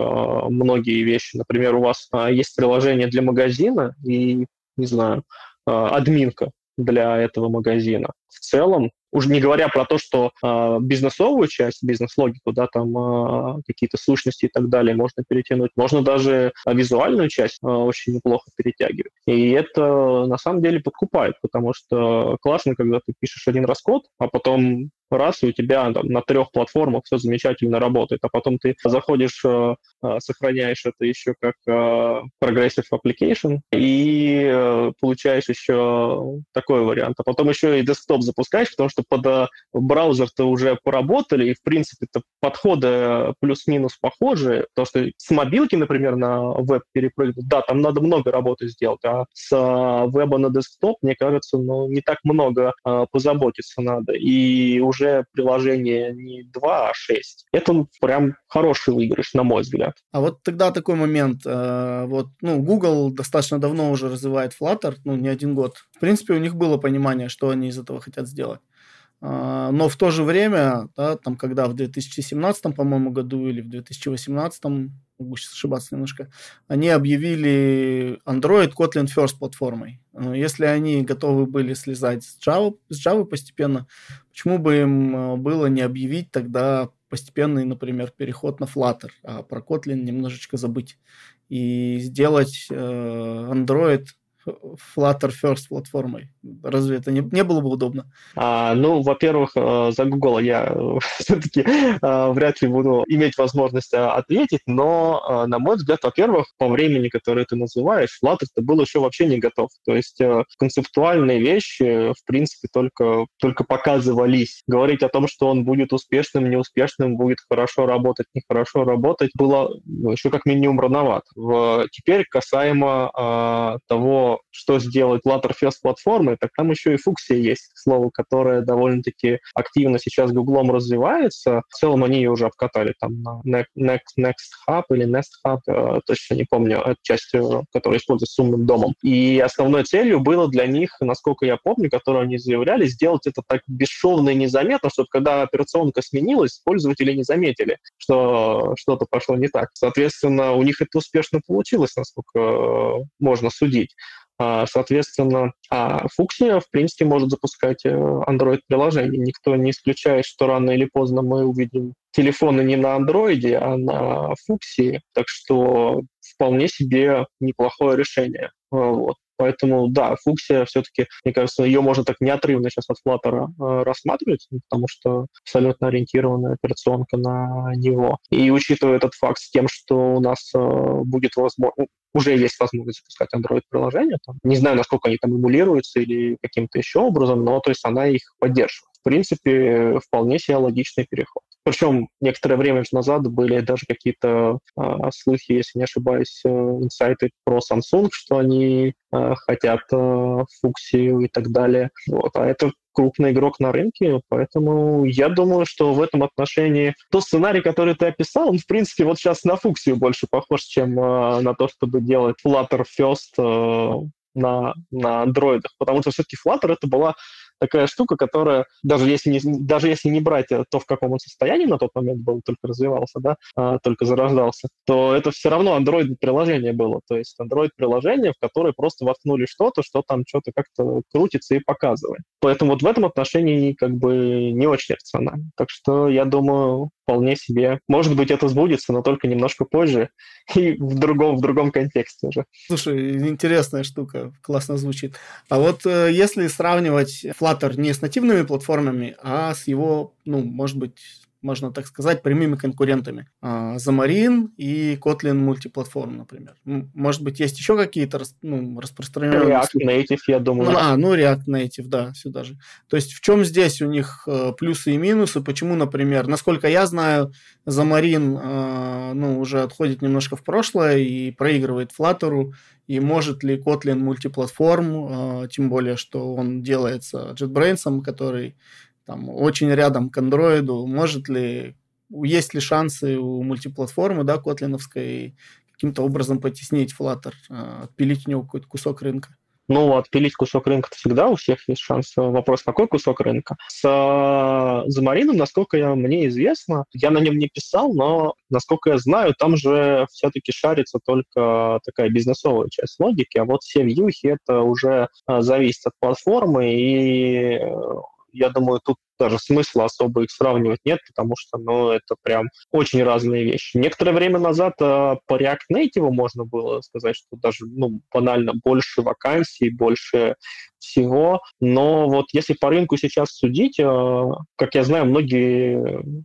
многие вещи. Например, у вас э, есть приложение для магазина и, не знаю, э, админка для этого магазина. В целом уже не говоря про то, что э, бизнесовую часть, бизнес-логику, да, там э, какие-то сущности и так далее можно перетянуть, можно даже визуальную часть э, очень неплохо перетягивать. И это на самом деле подкупает, потому что классно, когда ты пишешь один раз код, а потом раз, и у тебя там, на трех платформах все замечательно работает, а потом ты заходишь, э, э, сохраняешь это еще как э, progressive application и получаешь еще такой вариант. А потом еще и десктоп запускаешь, потому что под браузер-то уже поработали, и, в принципе-то подходы плюс-минус похожи, потому что с мобилки, например, на веб перепрыгнуть, да, там надо много работы сделать, а с веба на десктоп, мне кажется, ну, не так много позаботиться надо. И уже уже приложение не 2, а 6. Это прям хороший выигрыш, на мой взгляд. А вот тогда такой момент. Э, вот, ну, Google достаточно давно уже развивает Flutter, ну, не один год. В принципе, у них было понимание, что они из этого хотят сделать. Э, но в то же время, да, там, когда в 2017, по-моему, году или в 2018, могу сейчас ошибаться немножко, они объявили Android Kotlin First платформой. Если они готовы были слезать с Java, с Java постепенно, почему бы им э, было не объявить тогда постепенный, например, переход на Flutter, а про Kotlin немножечко забыть и сделать э, Android Flutter First платформой. Разве это не, не было бы удобно? А, ну, во-первых, э, за Google я э, все-таки а, вряд ли буду иметь возможность а, ответить, но, на мой взгляд, во-первых, по времени, которое ты называешь, Flutter -то был еще вообще не готов. То есть концептуальные вещи, в принципе, только, только показывались. Говорить о том, что он будет успешным, неуспешным, будет хорошо работать, нехорошо работать, было ну, еще как минимум рановато. Теперь касаемо а, того, что сделать Flutterfest платформы, так там еще и Фуксия есть, к слову, которая довольно-таки активно сейчас Гуглом развивается. В целом они ее уже обкатали там на Next, Next Hub или Nest Hub, э, точно не помню, это часть, э, которая используется с умным домом. И основной целью было для них, насколько я помню, которую они заявляли, сделать это так бесшовно и незаметно, чтобы когда операционка сменилась, пользователи не заметили, что что-то пошло не так. Соответственно, у них это успешно получилось, насколько э, можно судить. А, соответственно, а Fuxia, в принципе, может запускать э, Android-приложение. Никто не исключает, что рано или поздно мы увидим телефоны не на Android, а на Fuxia. Так что вполне себе неплохое решение. Вот. Поэтому, да, Фуксия все-таки, мне кажется, ее можно так неотрывно сейчас от Flutter э, рассматривать, потому что абсолютно ориентированная операционка на него. И учитывая этот факт с тем, что у нас э, будет возможно, уже есть возможность запускать Android-приложение, не знаю, насколько они там эмулируются или каким-то еще образом, но то есть она их поддерживает. В принципе, вполне себе логичный переход. Причем некоторое время назад были даже какие-то э, слухи, если не ошибаюсь, э, инсайты про Samsung, что они э, хотят э, фуксию и так далее. Вот. А это крупный игрок на рынке, поэтому я думаю, что в этом отношении тот сценарий, который ты описал, он, в принципе, вот сейчас на фуксию больше похож, чем э, на то, чтобы делать Flutter First э, на, на андроидах, потому что все-таки Flutter это была такая штука, которая, даже если не, даже если не брать то, в каком он состоянии на тот момент был, только развивался, да, а, только зарождался, то это все равно Android-приложение было. То есть Android-приложение, в которое просто воткнули что-то, что там что-то как-то крутится и показывает. Поэтому вот в этом отношении как бы не очень рационально. Так что я думаю, вполне себе. Может быть, это сбудется, но только немножко позже и в другом, в другом контексте уже. Слушай, интересная штука, классно звучит. А вот э, если сравнивать Flutter не с нативными платформами, а с его, ну, может быть, можно так сказать, прямыми конкурентами. А, и Kotlin мультиплатформ, например. Может быть, есть еще какие-то ну, распространенные... React Native, я думаю. Ну, а, ну, React Native, да, сюда же. То есть в чем здесь у них э, плюсы и минусы? Почему, например, насколько я знаю, Xamarin э, ну, уже отходит немножко в прошлое и проигрывает Flutter, и может ли Kotlin мультиплатформ, э, тем более, что он делается JetBrains, который там очень рядом к андроиду, может ли, есть ли шансы у мультиплатформы, да, котлиновской, каким-то образом потеснить Flutter, э, отпилить у него какой-то кусок рынка? Ну, отпилить кусок рынка всегда у всех есть шанс. Вопрос, какой кусок рынка? С э, Замарином, насколько я, мне известно, я на нем не писал, но, насколько я знаю, там же все-таки шарится только такая бизнесовая часть логики, а вот все вьюхи это уже э, зависит от платформы, и я думаю, тут даже смысла особо их сравнивать нет, потому что, ну, это прям очень разные вещи. Некоторое время назад э, по React Native можно было сказать, что даже, ну, банально больше вакансий, больше всего, но вот если по рынку сейчас судить, э, как я знаю, многие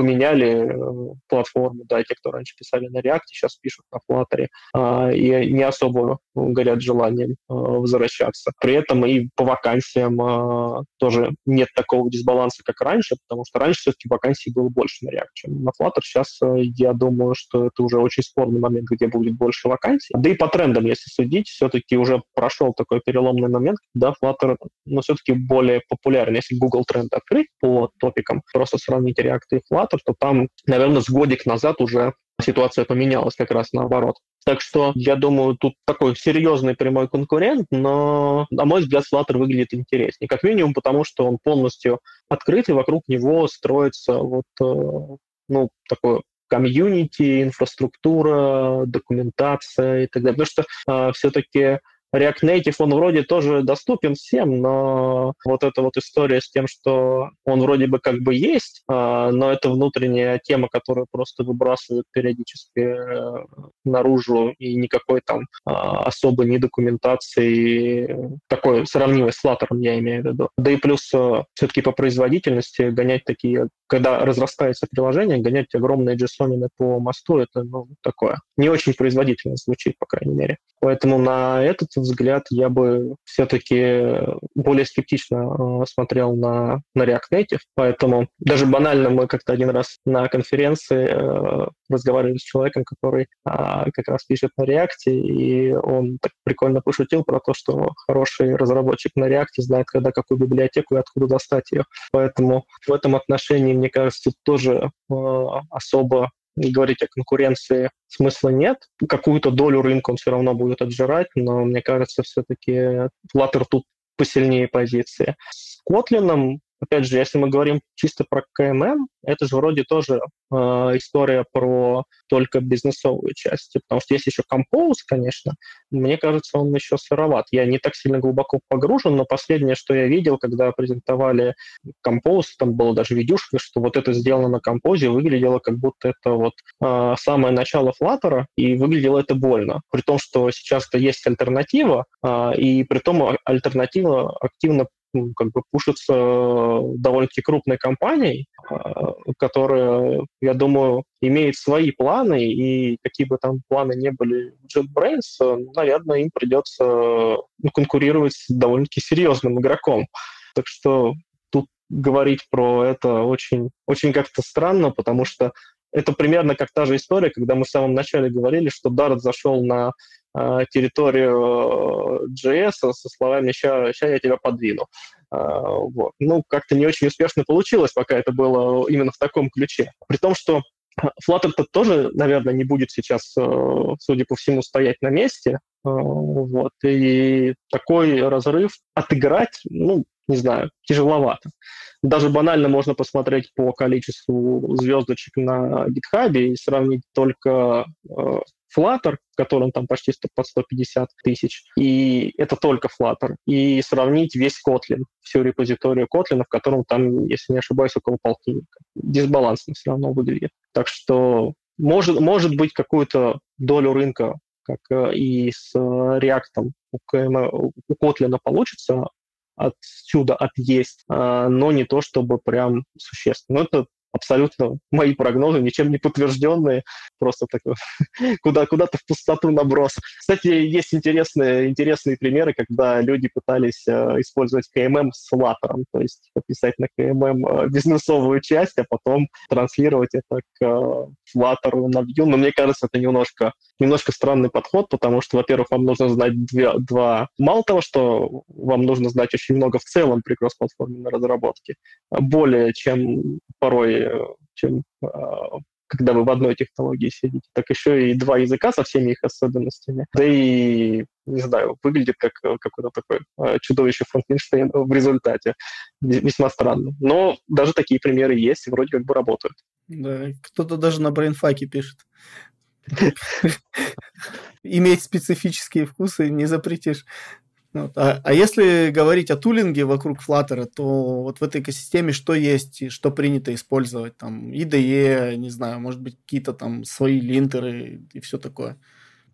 поменяли э, платформу, да, те, кто раньше писали на React, сейчас пишут на Flutter, э, и не особо горят желанием э, возвращаться. При этом и по вакансиям э, тоже нет такого дисбаланса, как раньше, потому что раньше все-таки вакансий было больше на React, чем на Flutter. Сейчас э, я думаю, что это уже очень спорный момент, где будет больше вакансий. Да и по трендам, если судить, все-таки уже прошел такой переломный момент, когда Flutter, ну, все-таки более популярен. Если Google тренд открыть по топикам, просто сравнить React и Flutter, оператор, то там, наверное, с годик назад уже ситуация поменялась как раз наоборот. Так что, я думаю, тут такой серьезный прямой конкурент, но, на мой взгляд, Flutter выглядит интереснее. Как минимум потому, что он полностью открыт, и вокруг него строится вот, э, ну, такое комьюнити, инфраструктура, документация и так далее. Потому что э, все-таки React Native, он вроде тоже доступен всем, но вот эта вот история с тем, что он вроде бы как бы есть, а, но это внутренняя тема, которую просто выбрасывают периодически э, наружу, и никакой там а, особой ни документации, такой сравнимой с Flutter, я имею в виду. Да и плюс э, все-таки по производительности гонять такие, когда разрастается приложение, гонять огромные JSON по мосту, это ну, такое. Не очень производительно звучит, по крайней мере. Поэтому на этот взгляд я бы все-таки более скептично э, смотрел на, на React Native. Поэтому даже банально мы как-то один раз на конференции э, разговаривали с человеком, который а, как раз пишет на React, и он так прикольно пошутил про то, что хороший разработчик на React знает, когда какую библиотеку и откуда достать ее. Поэтому в этом отношении, мне кажется, тоже э, особо говорить о конкуренции смысла нет. Какую-то долю рынка он все равно будет отжирать, но мне кажется, все-таки Flutter тут посильнее позиции. С Kotlin Опять же, если мы говорим чисто про КММ, это же вроде тоже э, история про только бизнесовую часть. Потому что есть еще Compose, конечно. Мне кажется, он еще сыроват. Я не так сильно глубоко погружен, но последнее, что я видел, когда презентовали Compose, там было даже видюшка, что вот это сделано на Compose, выглядело как будто это вот э, самое начало Flutter, и выглядело это больно. При том, что сейчас-то есть альтернатива, э, и при том альтернатива активно как бы пушится э, довольно-таки крупной компанией, э, которая, я думаю, имеет свои планы, и какие бы там планы не были JetBrains, э, наверное, им придется ну, конкурировать с довольно-таки серьезным игроком. Так что тут говорить про это очень, очень как-то странно, потому что это примерно как та же история, когда мы в самом начале говорили, что Dart зашел на территорию JS со словами «ща, я тебя подвину». Э, вот. Ну, как-то не очень успешно получилось, пока это было именно в таком ключе. При том, что Flutter-то тоже, наверное, не будет сейчас, э, судя по всему, стоять на месте. Э, вот. И такой разрыв отыграть, ну, не знаю, тяжеловато. Даже банально можно посмотреть по количеству звездочек на GitHub и сравнить только э, Flutter, котором там почти 100, под 150 тысяч, и это только Flutter, и сравнить весь Kotlin, всю репозиторию Kotlin, в котором там, если не ошибаюсь, около полтинника. Дисбалансно все равно выглядит. Так что может, может быть какую-то долю рынка, как э, и с React у, у Kotlin получится отсюда отъесть, а, но не то чтобы прям существенно. Но это абсолютно мои прогнозы, ничем не подтвержденные, просто такой куда, куда-то в пустоту наброс. Кстати, есть интересные, интересные примеры, когда люди пытались э, использовать КММ с латером, то есть подписать на КММ э, бизнесовую часть, а потом транслировать это к э, латеру на Vue. Но мне кажется, это немножко, немножко странный подход, потому что, во-первых, вам нужно знать две, два... Мало того, что вам нужно знать очень много в целом при кроссплатформенной разработке, более чем порой, э, чем э, когда вы в одной технологии сидите, так еще и два языка со всеми их особенностями. Да и, не знаю, выглядит как э, какой-то такой чудовище Франкенштейн в результате. Весьма странно. Но даже такие примеры есть и вроде как бы работают. Да, кто-то даже на брейнфаке пишет. Иметь специфические вкусы не запретишь. Вот. А, а если говорить о тулинге вокруг Flutter, то вот в этой экосистеме что есть и что принято использовать? Там IDE, не знаю, может быть, какие-то там свои линтеры и все такое.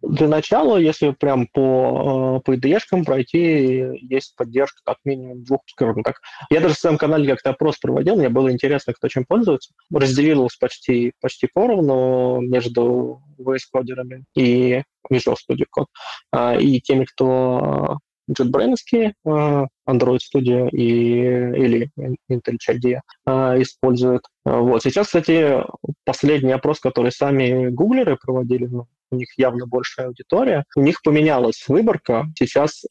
Для начала, если прям по, э, по IDE-шкам пройти, есть поддержка как минимум двух, скажем так. Я даже в своем канале как-то опрос проводил, мне было интересно, кто чем пользуется. Разделилось почти, почти поровну между VS-кодерами и Visual Studio Code, а, и теми, кто JetBrains, а, Android Studio и, или Intel IDEA а, используют. Вот. Сейчас, кстати, последний опрос, который сами гуглеры проводили, ну, у них явно большая аудитория. У них поменялась выборка. Сейчас,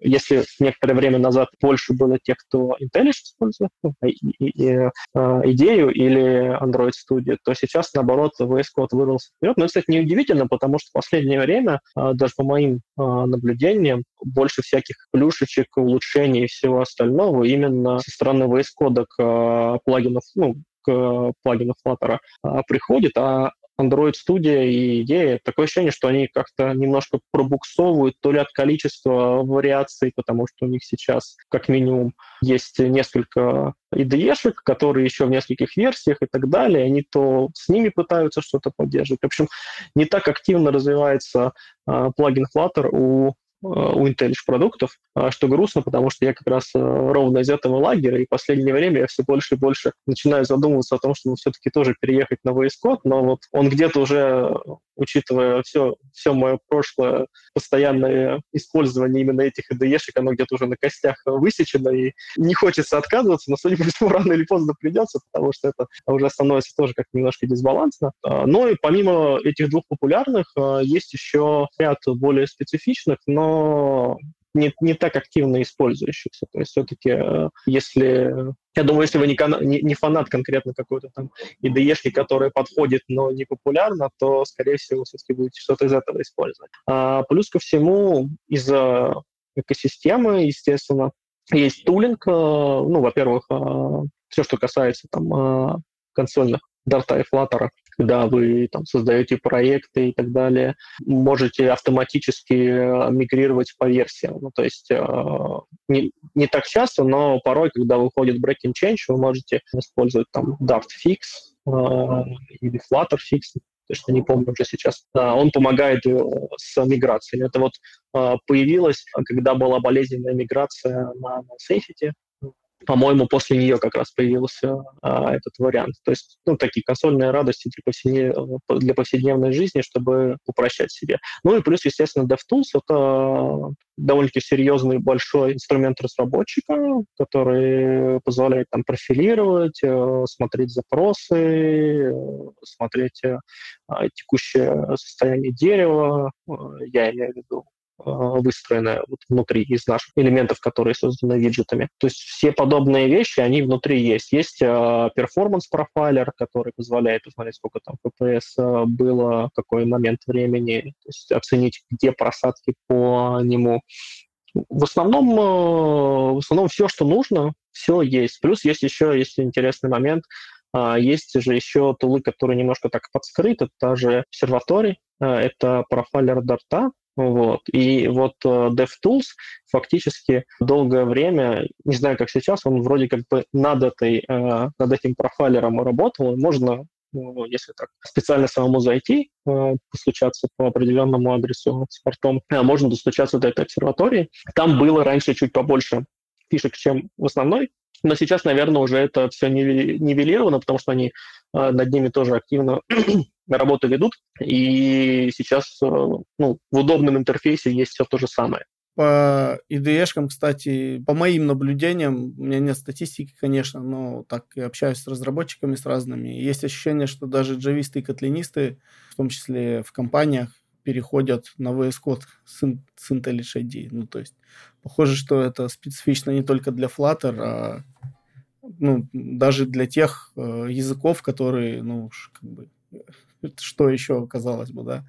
если некоторое время назад больше было тех, кто IntelliJ использует, ну, и, и, и, а, идею или Android Studio, то сейчас, наоборот, VS Code вырвался вперед. Но это, кстати, неудивительно, потому что в последнее время, а, даже по моим а, наблюдениям, больше всяких плюшечек, улучшений и всего остального именно со стороны VS Code к плагинов, ну, к плагину Flutter приходит, а Android Studio и идея. Такое ощущение, что они как-то немножко пробуксовывают то ли от количества вариаций, потому что у них сейчас как минимум есть несколько IDE-шек, которые еще в нескольких версиях и так далее. Они то с ними пытаются что-то поддерживать. В общем, не так активно развивается э, плагин Flutter у у Intel продуктов, а, что грустно, потому что я как раз э, ровно из этого лагеря, и в последнее время я все больше и больше начинаю задумываться о том, что все-таки тоже переехать на VS Code, но вот он где-то уже, учитывая все, все мое прошлое постоянное использование именно этих IDE-шек, оно где-то уже на костях высечено, и не хочется отказываться, но, судя по всему, рано или поздно придется, потому что это уже становится тоже как немножко дисбалансно. А, но и помимо этих двух популярных, есть еще ряд более специфичных, но не, не так активно использующихся. То есть все-таки, э, если... Я думаю, если вы не, не, не фанат конкретно какой-то там IDE, которая подходит, но не популярна, то, скорее всего, все-таки будете что-то из этого использовать. А, плюс ко всему, из-за экосистемы, естественно, есть тулинг, э, ну, во-первых, э, все, что касается там консольных Dart и Flutter, когда вы там создаете проекты и так далее, можете автоматически э, мигрировать по версиям. Ну, то есть э, не, не так часто, но порой, когда выходит breaking change, вы можете использовать там Dart Fix э, или Flutter Fix, то есть не помню уже сейчас, он помогает э, с миграцией. Это вот э, появилось, когда была болезненная миграция на, на Safety, по-моему, после нее как раз появился а, этот вариант. То есть, ну, такие консольные радости для, повседнев... для повседневной жизни, чтобы упрощать себе. Ну и плюс, естественно, DevTools — это довольно-таки серьезный большой инструмент разработчика, который позволяет там профилировать, э, смотреть запросы, э, смотреть э, текущее состояние дерева, я имею в виду Э, выстроенная вот внутри из наших элементов, которые созданы виджетами. То есть все подобные вещи, они внутри есть. Есть перформанс-профайлер, который позволяет узнать, сколько там FPS э, было, какой момент времени, то есть оценить, где просадки по нему. В основном, в основном все, что нужно, все есть. Плюс есть еще есть интересный момент, есть же еще тулы, которые немножко так подскрыты, та же обсерваторий, это профайлер Дарта, вот. И вот uh, DevTools фактически долгое время, не знаю, как сейчас, он вроде как бы над, этой, uh, над этим профайлером работал. Можно, ну, если так, специально самому зайти, uh, постучаться по определенному адресу с портом, можно достучаться до этой обсерватории. Там было раньше чуть побольше фишек, чем в основной Но сейчас, наверное, уже это все нивелировано, потому что они э, над ними тоже активно работу ведут. И сейчас э, ну, в удобном интерфейсе есть все то же самое. По IDE-шкам, кстати, по моим наблюдениям, у меня нет статистики, конечно, но так и общаюсь с разработчиками, с разными. Есть ощущение, что даже джависты и котлинисты, в том числе в компаниях, переходят на VS Code с, IntelliJ IDEA. Ну, то есть, похоже, что это специфично не только для Flutter, а ну, даже для тех э, языков, которые, ну, как бы, что еще, казалось бы, да.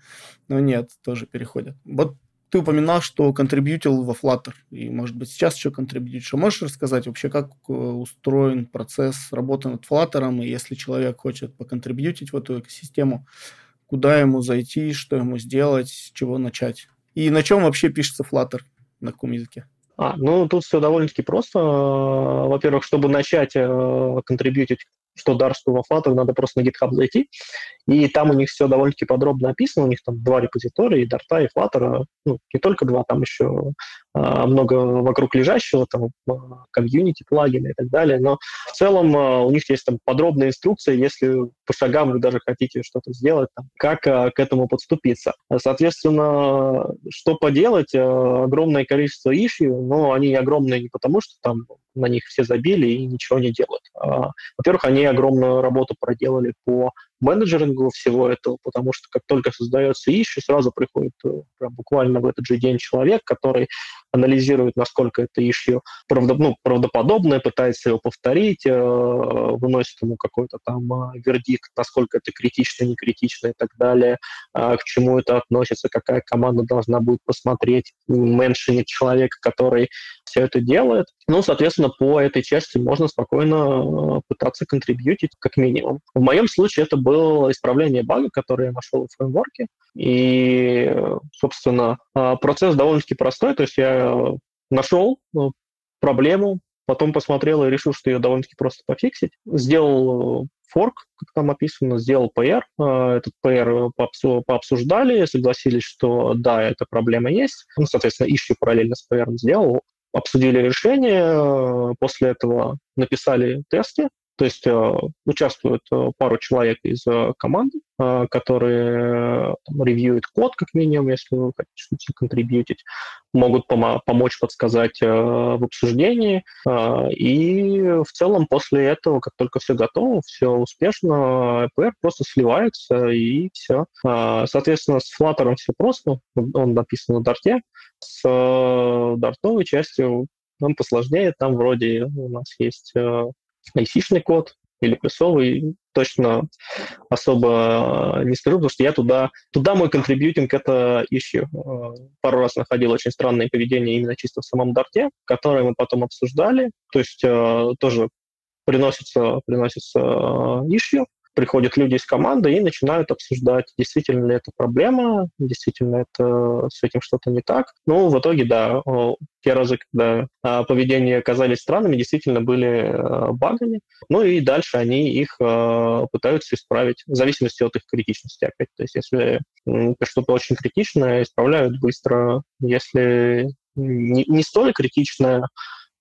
Но нет, тоже переходят. Вот ты упоминал, что контрибьютил во Flutter, и, может быть, сейчас еще контрибьютишь. А можешь рассказать вообще, как э, устроен процесс работы над Flutter, и если человек хочет поконтрибьютить в эту экосистему, куда ему зайти, что ему сделать, с чего начать? И на чем вообще пишется Flutter, на каком языке? А, ну, тут все довольно-таки просто. Во-первых, чтобы начать э, контрибьютить что Dart, что Flutter, надо просто на GitHub зайти, и там у них все довольно-таки подробно описано, у них там два репозитория, и Dart, и Flutter, ну, не только два, там еще а, много вокруг лежащего, там, комьюнити, плагины и так далее, но в целом а, у них есть там подробные инструкции, если по шагам вы даже хотите что-то сделать, там, как а, к этому подступиться. Соответственно, что поделать, огромное количество issue, но они огромные не потому, что там на них все забили и ничего не делают. Во-первых, они огромную работу проделали по менеджерингу всего этого, потому что как только создается issue, сразу приходит э, прям буквально в этот же день человек, который анализирует, насколько это issue правдо, ну, правдоподобное, пытается его повторить, э, выносит ему какой-то там э, вердикт, насколько это критично, не критично и так далее, э, к чему это относится, какая команда должна будет посмотреть, меншинит человека, который все это делает. Ну, соответственно, по этой части можно спокойно э, пытаться контрибьютить как минимум. В моем случае это было исправление бага, который я нашел в фреймворке. И, собственно, э, процесс довольно-таки простой. То есть я нашел э, проблему, потом посмотрел и решил, что ее довольно-таки просто пофиксить. Сделал форк, как там описано, сделал PR. Этот PR пообсуждали, согласились, что да, эта проблема есть. Ну, соответственно, ищу параллельно с PR сделал обсудили решение, после этого написали тесты, то есть э, участвуют э, пару человек из э, команды, которые там, ревьюют код, как минимум, если вы хотите контрибьютить, могут пом- помочь подсказать в обсуждении. И в целом после этого, как только все готово, все успешно, PR просто сливается и все. Соответственно, с Flutter все просто, он написан на Dart, с дартовой частью нам посложнее, там вроде у нас есть IC-шный код или плюсовый, точно особо не скажу, потому что я туда, туда мой контрибьютинг это ищу. Пару раз находил очень странное поведение именно чисто в самом дарте, которое мы потом обсуждали. То есть э, тоже приносится, приносится issue, приходят люди из команды и начинают обсуждать, действительно ли это проблема, действительно это с этим что-то не так. Ну, в итоге, да, те разы, когда а, поведения оказались странными, действительно были а, багами. Ну и дальше они их а, пытаются исправить в зависимости от их критичности опять. То есть если что-то очень критичное, исправляют быстро. Если не, не столь критичное,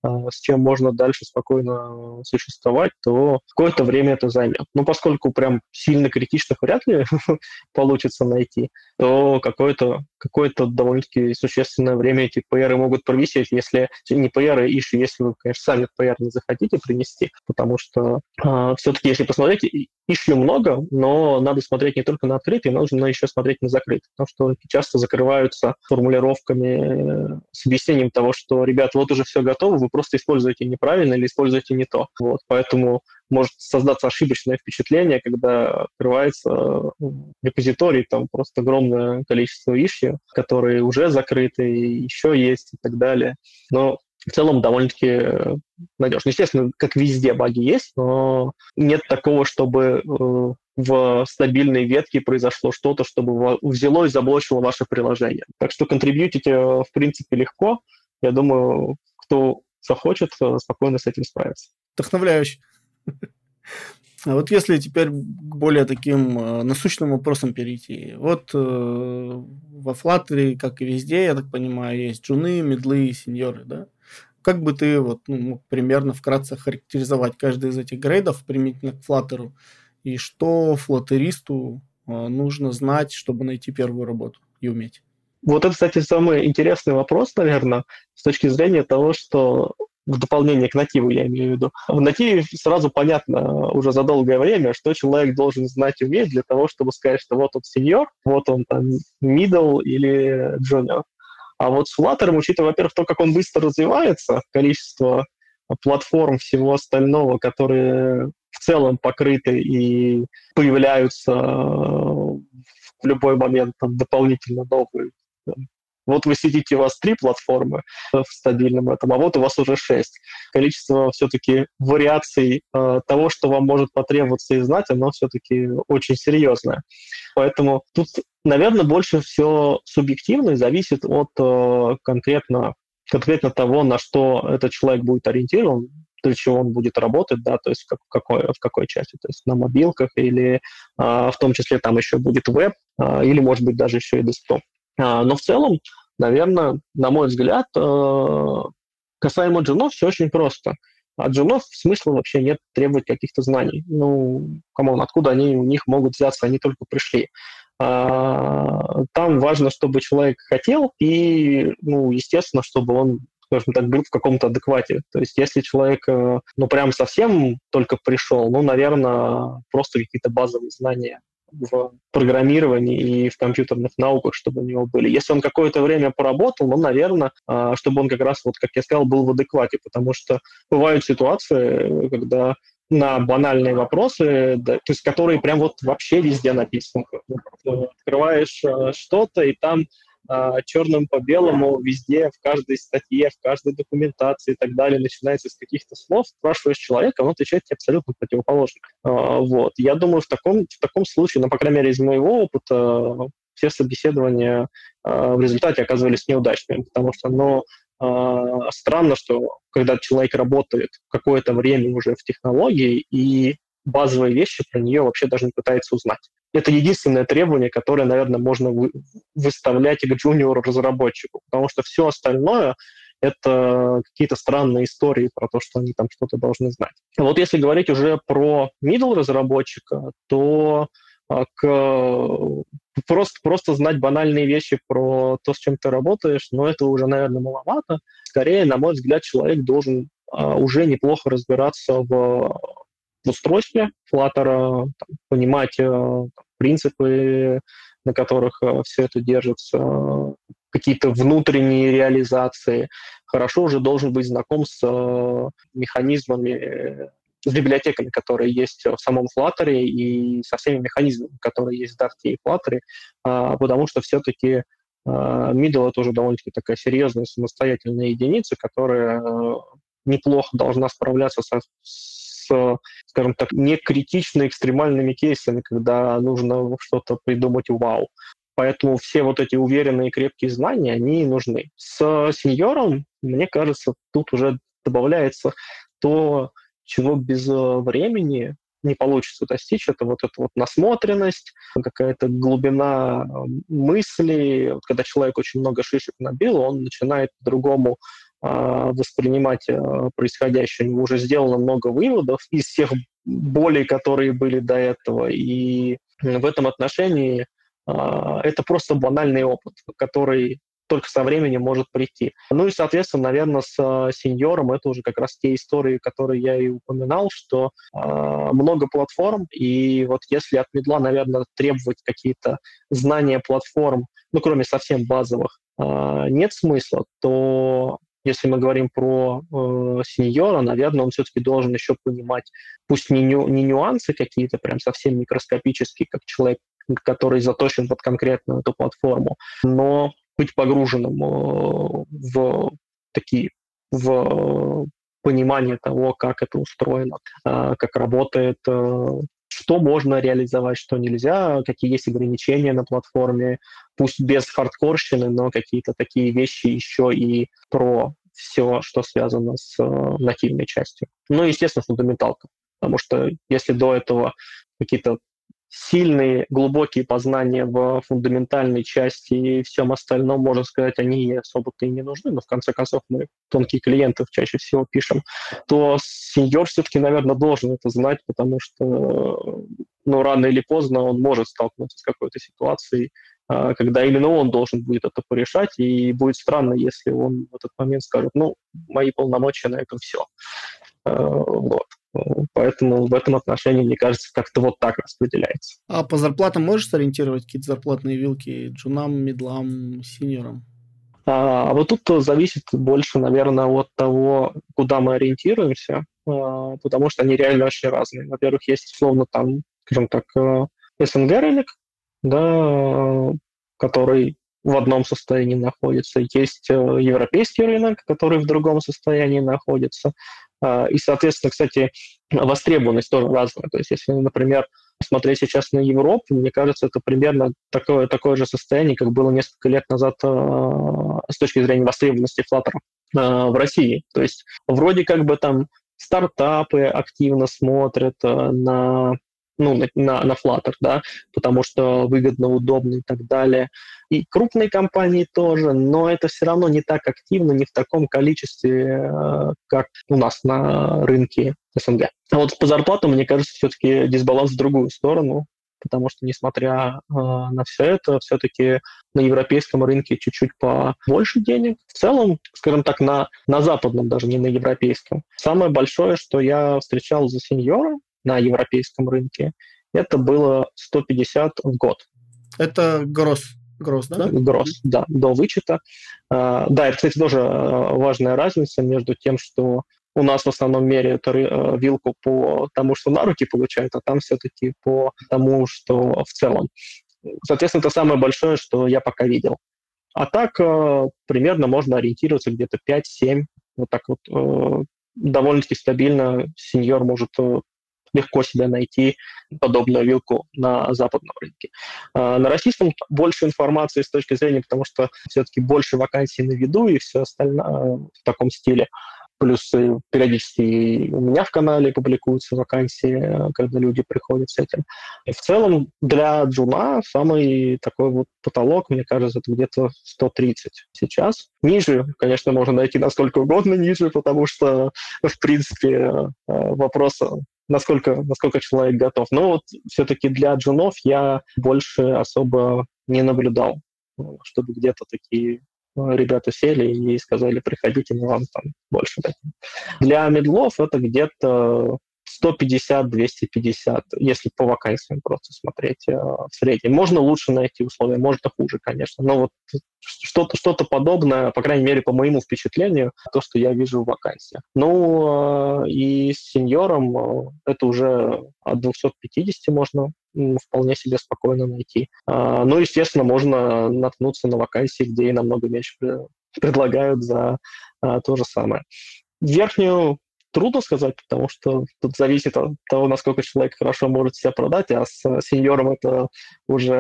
с чем можно дальше спокойно существовать, то какое-то время это займет. Но поскольку прям сильно критичных вряд ли получится найти, то какое-то какое довольно-таки существенное время эти PR могут провисеть, если не PR, а issue, если вы, конечно, сами PR не захотите принести, потому что э, а, все-таки, если посмотреть, issue много, но надо смотреть не только на открытые, нужно еще смотреть на закрытые, потому что часто закрываются формулировками э, с объяснением того, что, ребят, вот уже все готово, вы просто используете неправильно или используете не то. Вот, поэтому может создаться ошибочное впечатление, когда открывается ну, репозиторий, там просто огромное количество ишью, которые уже закрыты, еще есть и так далее. Но в целом довольно-таки э, надежно. Естественно, как везде баги есть, но нет такого, чтобы э, в стабильной ветке произошло что-то, чтобы взяло и заблочило ваше приложение. Так что контрибьютить, э, в принципе, легко. Я думаю, кто захочет, спокойно с этим справиться. Вдохновляюще. А вот если теперь к более таким э, насущным вопросам перейти. Вот э, во Flutter, как и везде, я так понимаю, есть джуны, медлы и сеньоры, да? Как бы ты вот, ну, примерно вкратце характеризовать каждый из этих грейдов применительно к Flutter, и что флоттеристу а, нужно знать, чтобы найти первую работу и уметь? Вот это, кстати, самый интересный вопрос, наверное, с точки зрения того, что в дополнение к нативу, я имею в виду. В нативе сразу понятно уже за долгое время, что человек должен знать и уметь для того, чтобы сказать, что вот он сеньор, вот он там middle или junior. А вот с Flutter, учитывая, во-первых, то, как он быстро развивается, количество платформ всего остального, которые в целом покрыты и появляются в любой момент там, дополнительно новые вот вы сидите, у вас три платформы в стабильном этом, а вот у вас уже шесть. Количество все-таки вариаций э, того, что вам может потребоваться и знать, оно все-таки очень серьезное. Поэтому тут, наверное, больше все субъективно и зависит от э, конкретно, конкретно того, на что этот человек будет ориентирован, для чего он будет работать, да, то есть как, в, какой, в какой части, то есть на мобилках или а, в том числе там еще будет веб, а, или, может быть, даже еще и десктоп. А, но в целом, наверное, на мой взгляд, э, касаемо джунов все очень просто. От джунов смысла вообще нет требовать каких-то знаний. Ну, come on, откуда они у них могут взяться, они только пришли. А, там важно, чтобы человек хотел, и, ну, естественно, чтобы он скажем так, был в каком-то адеквате. То есть если человек, э, ну, прям совсем только пришел, ну, наверное, просто какие-то базовые знания в программировании и в компьютерных науках, чтобы у него были. Если он какое-то время поработал, ну, наверное, а, чтобы он как раз, вот как я сказал, был в адеквате, потому что бывают ситуации, когда на банальные вопросы, да, то есть которые прям вот вообще везде написаны. Открываешь э, что-то, и там а, черным по белому везде, в каждой статье, в каждой документации и так далее, начинается с каких-то слов, спрашиваешь человека, он отвечает тебе абсолютно противоположно. А, вот. Я думаю, в таком, в таком случае, ну, по крайней мере, из моего опыта, все собеседования а, в результате оказывались неудачными, потому что, ну, странно, что когда человек работает какое-то время уже в технологии и базовые вещи про нее вообще даже не пытается узнать. Это единственное требование, которое, наверное, можно вы, выставлять к джуниору-разработчику, потому что все остальное это какие-то странные истории про то, что они там что-то должны знать. Вот если говорить уже про middle разработчика, то а, к, просто, просто знать банальные вещи про то, с чем ты работаешь, но это уже, наверное, маловато. Скорее, на мой взгляд, человек должен а, уже неплохо разбираться в в устройстве Flutter, там, понимать э, принципы, на которых э, все это держится, какие-то внутренние реализации. Хорошо уже должен быть знаком с э, механизмами, с библиотеками, которые есть в самом Flutter, и со всеми механизмами, которые есть в Dart и Flutter, а, потому что все-таки Middle — это уже довольно-таки такая серьезная самостоятельная единица, которая неплохо должна справляться со, скажем так, не критично экстремальными кейсами, когда нужно что-то придумать вау. Поэтому все вот эти уверенные крепкие знания, они нужны. С сеньором, мне кажется, тут уже добавляется то, чего без э, времени не получится достичь, это вот эта вот насмотренность, какая-то глубина э, мысли. Вот когда человек очень много шишек набил, он начинает по-другому воспринимать а, происходящее. У него уже сделано много выводов из всех болей, которые были до этого. И в этом отношении а, это просто банальный опыт, который только со временем может прийти. Ну и, соответственно, наверное, с сеньором это уже как раз те истории, которые я и упоминал, что э, много платформ, и вот если от медла, наверное, требовать какие-то знания платформ, ну, кроме совсем базовых, э, нет смысла, то если мы говорим про э, сеньора, наверное, он все-таки должен еще понимать, пусть не, ню, не нюансы какие-то прям совсем микроскопические, как человек, который заточен под конкретную эту платформу, но быть погруженным э, в такие в понимание того, как это устроено, э, как работает, э, что можно реализовать, что нельзя, какие есть ограничения на платформе, пусть без хардкорщины, но какие-то такие вещи еще и про все, что связано с э, нативной частью. Ну и, естественно, фундаменталка. Потому что если до этого какие-то сильные, глубокие познания в фундаментальной части и всем остальном, можно сказать, они особо-то и не нужны, но в конце концов мы тонкие клиенты чаще всего пишем, то сеньор все-таки, наверное, должен это знать, потому что ну, рано или поздно он может столкнуться с какой-то ситуацией, когда именно он должен будет это порешать, и будет странно, если он в этот момент скажет, ну, мои полномочия на этом все. А, вот. Поэтому в этом отношении, мне кажется, как-то вот так распределяется. А по зарплатам можешь сориентировать какие-то зарплатные вилки джунам, медлам, синьорам? А, а вот тут зависит больше, наверное, от того, куда мы ориентируемся, а, потому что они реально очень разные. Во-первых, есть, условно, там, скажем так, э, СНГ рынок, да, который в одном состоянии находится. Есть э, европейский рынок, который в другом состоянии находится. А, и, соответственно, кстати, востребованность тоже разная. То есть, если, например, смотреть сейчас на Европу, мне кажется, это примерно такое, такое же состояние, как было несколько лет назад а, с точки зрения востребованности Flutter а, в России. То есть вроде как бы там стартапы активно смотрят на ну, на, на, на Flutter, да, потому что выгодно, удобно и так далее. И крупные компании тоже, но это все равно не так активно, не в таком количестве, э, как у нас на рынке СНГ. А вот по зарплатам, мне кажется, все-таки дисбаланс в другую сторону, потому что, несмотря э, на все это, все-таки на европейском рынке чуть-чуть побольше денег. В целом, скажем так, на, на западном, даже не на европейском. Самое большое, что я встречал за сеньора, на европейском рынке, это было 150 в год. Это гроз, гроз, да? Гроз, да, до вычета. А, да, это, кстати, тоже а, важная разница между тем, что у нас в основном меряют а, вилку по тому, что на руки получают, а там все-таки по тому, что в целом. Соответственно, это самое большое, что я пока видел. А так примерно можно ориентироваться где-то 5-7. Вот так вот довольно-таки стабильно сеньор может легко себе найти подобную вилку на западном рынке. А, на российском больше информации с точки зрения, потому что все-таки больше вакансий на виду и все остальное в таком стиле. Плюс периодически у меня в канале публикуются вакансии, когда люди приходят с этим. И в целом для джуна самый такой вот потолок, мне кажется, это где-то 130 сейчас. Ниже, конечно, можно найти насколько угодно ниже, потому что, в принципе, вопрос насколько, насколько человек готов. Но вот все-таки для джунов я больше особо не наблюдал, чтобы где-то такие э, ребята сели и сказали, приходите, мы вам там больше дадим. Для медлов это где-то 150-250, если по вакансиям просто смотреть э, в среднем. Можно лучше найти условия, может и хуже, конечно, но вот что-то что подобное, по крайней мере, по моему впечатлению, то, что я вижу в вакансиях. Ну, э, и с сеньором э, это уже от 250 можно вполне себе спокойно найти. Ну, естественно, можно наткнуться на вакансии, где и намного меньше предлагают за то же самое. Верхнюю трудно сказать, потому что тут зависит от того, насколько человек хорошо может себя продать, а с сеньором это уже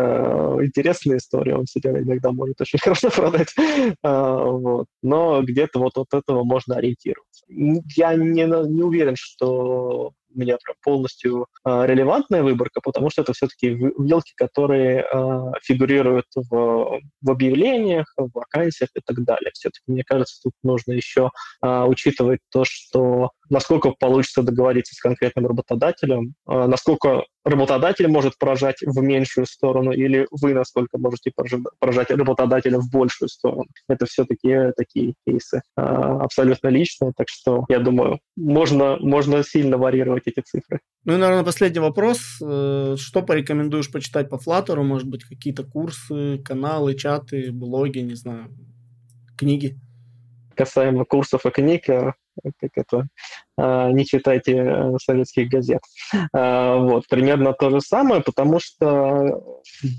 интересная история, он себя иногда может очень хорошо продать. А, вот. Но где-то вот от этого можно ориентироваться. Я не, не уверен, что меня прям полностью э, релевантная выборка, потому что это все-таки вилки, которые э, фигурируют в, в объявлениях, в вакансиях и так далее. Все-таки, мне кажется, тут нужно еще э, учитывать то, что насколько получится договориться с конкретным работодателем, э, насколько работодатель может поражать в меньшую сторону, или вы насколько можете поражать работодателя в большую сторону. Это все-таки такие кейсы а, абсолютно личные, так что, я думаю, можно, можно сильно варьировать эти цифры. Ну и, наверное, последний вопрос. Э, что порекомендуешь почитать по Flutter? Может быть, какие-то курсы, каналы, чаты, блоги, не знаю, книги? Касаемо курсов и книг, э, как это, а, не читайте э, советских газет. Вот, примерно то же самое, потому что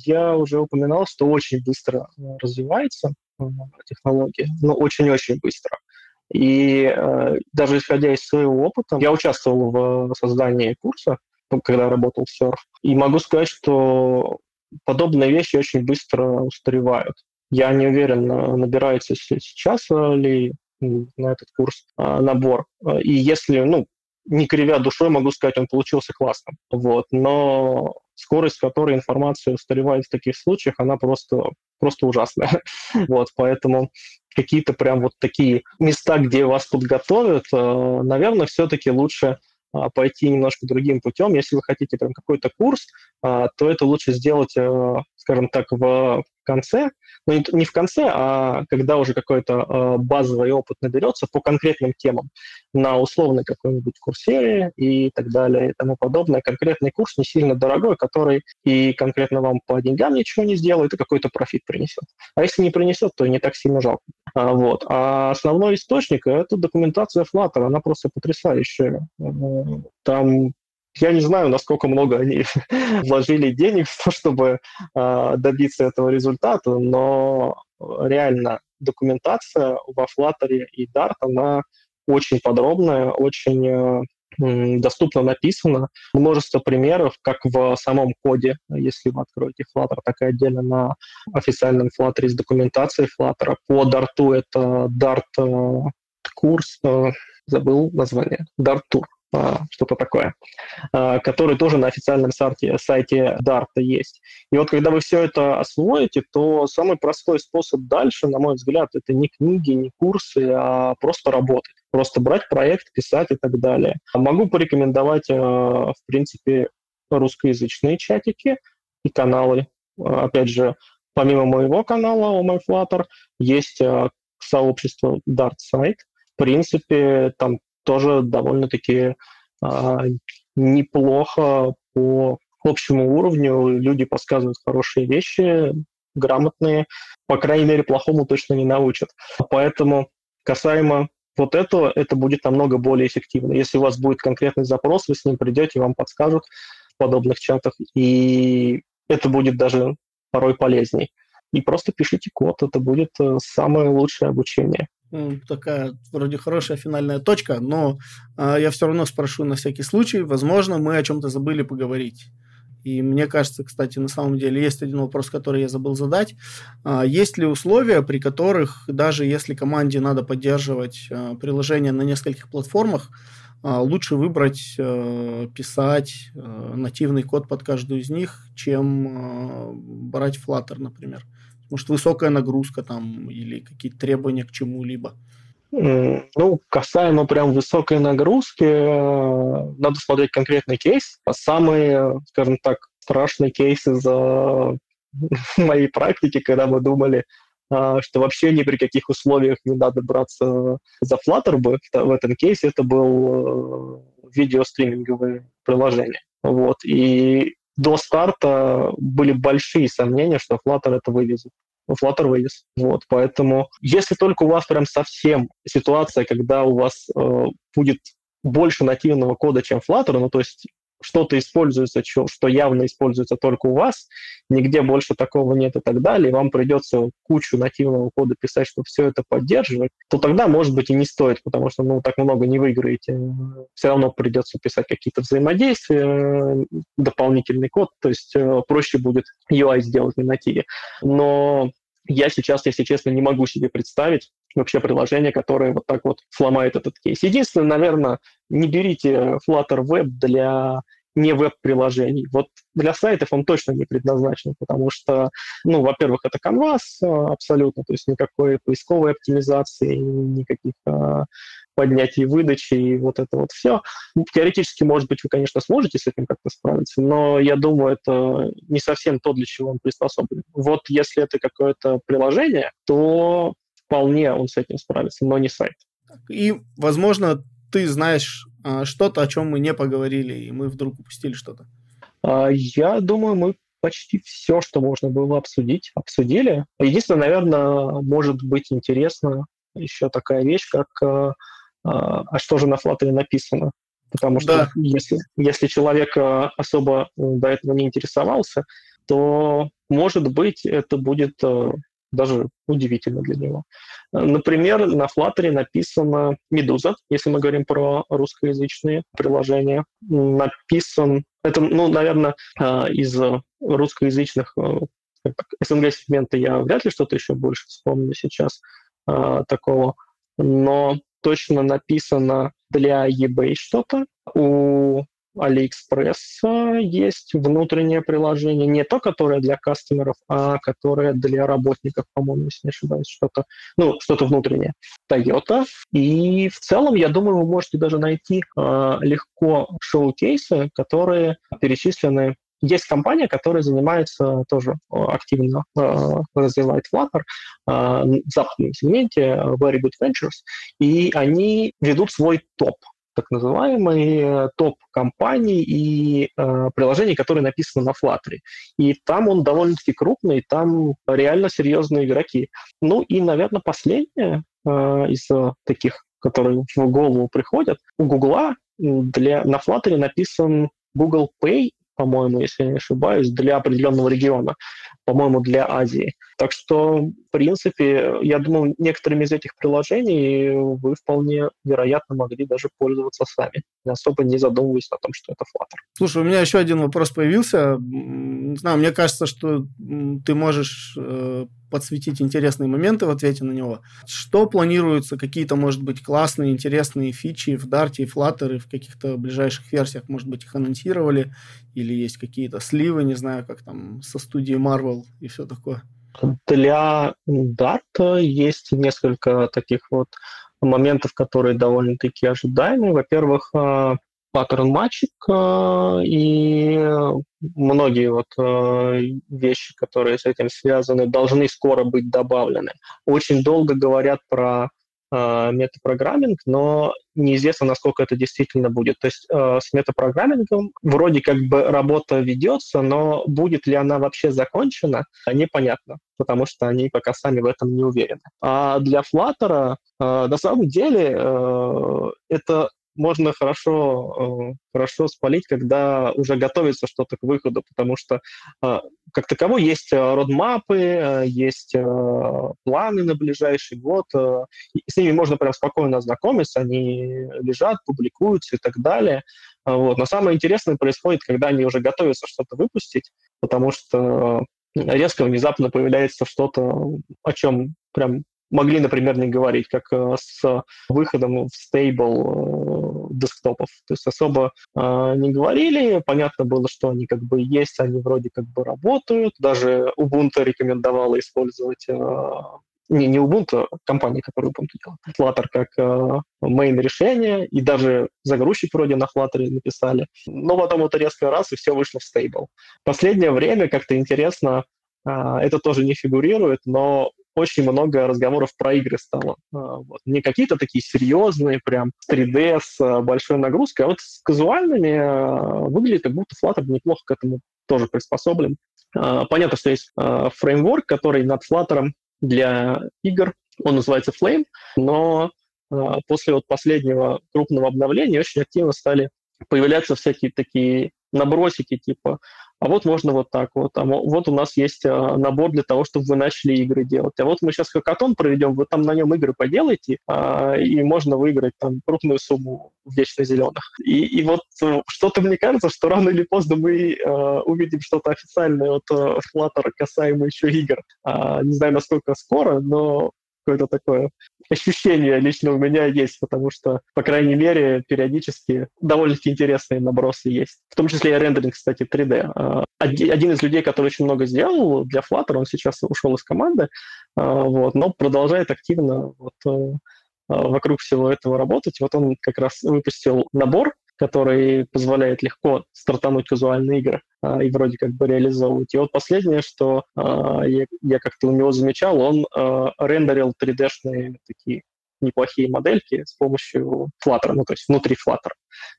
я уже упоминал, что очень быстро развивается э, технология, но очень-очень быстро. И э, даже исходя из своего опыта, я участвовал в создании курса, когда работал в Surf, и могу сказать, что подобные вещи очень быстро устаревают. Я не уверен, набирается сейчас ли на этот курс а, набор. И если, ну, не кривя душой, могу сказать, он получился классным. Вот. Но скорость, с которой информация устаревает в таких случаях, она просто, просто ужасная. вот, поэтому какие-то прям вот такие места, где вас подготовят, э, наверное, все-таки лучше пойти немножко другим путем. Если вы хотите прям какой-то курс, то это лучше сделать, э, скажем так, в конце, но ну, не в конце, а когда уже какой-то э, базовый опыт наберется по конкретным темам на условной какой-нибудь курсере и так далее и тому подобное. Конкретный курс не сильно дорогой, который и конкретно вам по деньгам ничего не сделает, и какой-то профит принесет. А если не принесет, то не так сильно жалко. А, вот. а основной источник — это документация Flutter, она просто потрясающая. Там я не знаю, насколько много они вложили денег в то, чтобы э, добиться этого результата, но реально документация во Flutter и Dart, она очень подробная, очень э, доступно написано. Множество примеров, как в самом коде, если вы откроете Flutter, так и отдельно на официальном Flutter с документацией Flutter. По Dart это Dart э, курс, э, забыл название, Dart Tour. А, что-то такое, а, который тоже на официальном сайте, сайте Dart есть. И вот когда вы все это освоите, то самый простой способ дальше, на мой взгляд, это не книги, не курсы, а просто работать. Просто брать проект, писать и так далее. Могу порекомендовать, а, в принципе, русскоязычные чатики и каналы. Опять же, помимо моего канала о Flutter, есть сообщество Dart Site. В принципе, там тоже довольно-таки а, неплохо по общему уровню. Люди подсказывают хорошие вещи, грамотные. По крайней мере, плохому точно не научат. Поэтому касаемо вот этого, это будет намного более эффективно. Если у вас будет конкретный запрос, вы с ним придете, вам подскажут в подобных чатах, и это будет даже порой полезней. И просто пишите код, это будет э, самое лучшее обучение такая вроде хорошая финальная точка, но э, я все равно спрошу на всякий случай. Возможно, мы о чем-то забыли поговорить. И мне кажется, кстати, на самом деле есть один вопрос, который я забыл задать. А, есть ли условия, при которых даже если команде надо поддерживать а, приложение на нескольких платформах, а, лучше выбрать а, писать а, нативный код под каждую из них, чем брать Flutter, например? Может, высокая нагрузка там или какие-то требования к чему-либо? Ну, касаемо прям высокой нагрузки, э, надо смотреть конкретный кейс. Самые, скажем так, страшные кейсы за моей практике, когда мы думали, э, что вообще ни при каких условиях не надо браться за Flutter бы. В этом кейсе это был э, видеостриминговое приложение. Вот. И до старта были большие сомнения, что Flutter это вывезет. Flutter вывез. Вот, поэтому если только у вас прям совсем ситуация, когда у вас э, будет больше нативного кода, чем Flutter, ну то есть что-то используется, что явно используется только у вас, нигде больше такого нет и так далее, и вам придется кучу нативного кода писать, чтобы все это поддерживать, то тогда, может быть, и не стоит, потому что, ну, так много не выиграете. Все равно придется писать какие-то взаимодействия, дополнительный код, то есть э, проще будет UI сделать на нативе. Но я сейчас, если честно, не могу себе представить вообще приложение, которое вот так вот сломает этот кейс. Единственное, наверное, не берите Flutter Web для не веб-приложений. Вот для сайтов он точно не предназначен, потому что, ну, во-первых, это Canvas а, абсолютно, то есть никакой поисковой оптимизации, никаких а, поднятий выдачи и вот это вот все. Теоретически, может быть, вы, конечно, сможете с этим как-то справиться, но я думаю, это не совсем то, для чего он приспособлен. Вот если это какое-то приложение, то вполне он с этим справится, но не сайт. И, возможно, ты знаешь а, что-то, о чем мы не поговорили, и мы вдруг упустили что-то? А, я думаю, мы почти все, что можно было обсудить, обсудили. Единственное, наверное, может быть интересно еще такая вещь, как а, а, а что же на Flutter написано. Потому что да. если, если человек особо до этого не интересовался, то, может быть, это будет даже удивительно для него. Например, на Flutter написано «Медуза», если мы говорим про русскоязычные приложения. Написан, это, ну, наверное, а, из русскоязычных СНГ-сегмента я вряд ли что-то еще больше вспомню сейчас такого. Но точно написано для eBay что-то. У AliExpress есть внутреннее приложение, не то, которое для кастомеров, а которое для работников, по-моему, если не ошибаюсь, что-то, ну, что-то внутреннее. Toyota. И в целом, я думаю, вы можете даже найти э, легко шоу-кейсы, которые перечислены есть компания, которая занимается тоже активно э, развивает Flutter э, в западном сегменте Very Good Ventures, и они ведут свой топ так называемый э, топ компаний и э, приложений, которые написаны на Flutter. И там он довольно-таки крупный, там реально серьезные игроки. Ну и, наверное, последнее э, из таких, которые в голову приходят, у Гугла для, на Flutter написан Google Pay по-моему, если я не ошибаюсь, для определенного региона, по-моему, для Азии. Так что, в принципе, я думаю, некоторыми из этих приложений вы вполне вероятно могли даже пользоваться сами, особо не задумываясь о том, что это Flutter. Слушай, у меня еще один вопрос появился. Не знаю, мне кажется, что ты можешь э, подсветить интересные моменты в ответе на него. Что планируется, какие-то, может быть, классные, интересные фичи в Dart и Flutter и в каких-то ближайших версиях, может быть, их анонсировали, или есть какие-то сливы, не знаю, как там со студией Marvel и все такое? Для Dart есть несколько таких вот моментов, которые довольно-таки ожидаемые. Во-первых, а, паттерн матчик э, и многие вот э, вещи, которые с этим связаны, должны скоро быть добавлены. Очень долго говорят про э, метапрограмминг, но неизвестно, насколько это действительно будет. То есть с метапрограммингом вроде как бы работа ведется, но будет ли она вообще закончена, непонятно, потому что они пока сами в этом не уверены. А для Flutter на самом деле это можно хорошо, э, хорошо спалить, когда уже готовится что-то к выходу, потому что э, как таково есть э, родмапы, есть планы на ближайший год, с ними можно прям спокойно ознакомиться, они лежат, публикуются и так далее. Вот. Но самое интересное происходит, когда они уже готовятся что-то выпустить, потому что резко внезапно появляется что-то, о чем прям могли, например, не говорить, как э, с выходом в стейбл э, десктопов. То есть особо э, не говорили, понятно было, что они как бы есть, они вроде как бы работают. Даже Ubuntu рекомендовала использовать не, не Ubuntu, а компания, которая Ubuntu делает, Flutter как э, main решение, и даже загрузчик вроде на Flutter написали. Но потом это резко раз, и все вышло в стейбл. Последнее время как-то интересно, э, это тоже не фигурирует, но очень много разговоров про игры стало. А, вот. Не какие-то такие серьезные, прям 3D с а, большой нагрузкой, а вот с казуальными а, выглядит, как будто Flutter неплохо к этому тоже приспособлен. Понятно, что есть фреймворк, который над Flutter для игр, он называется Flame, но после вот последнего крупного обновления очень активно стали появляться всякие такие набросики, типа а вот можно вот так вот, а вот у нас есть а, набор для того, чтобы вы начали игры делать, а вот мы сейчас хакатон проведем, вы там на нем игры поделаете, а, и можно выиграть там крупную сумму в вечно зеленых. И, и вот э, что-то мне кажется, что рано или поздно мы а, увидим что-то официальное от Flutter касаемо еще игр. А, не знаю, насколько скоро, но какое-то такое ощущение лично у меня есть, потому что, по крайней мере, периодически довольно-таки интересные набросы есть. В том числе и рендеринг, кстати, 3D. А, один из людей, который очень много сделал для Flutter, он сейчас ушел из команды, а, вот, но продолжает активно вот, э, а, вокруг всего этого работать. Вот он как раз выпустил набор который позволяет легко стартануть казуальные игры а, и вроде как бы реализовывать. И вот последнее, что а, я, я как-то у него замечал, он а, рендерил 3D-шные такие неплохие модельки с помощью Flutter, ну то есть внутри Flutter.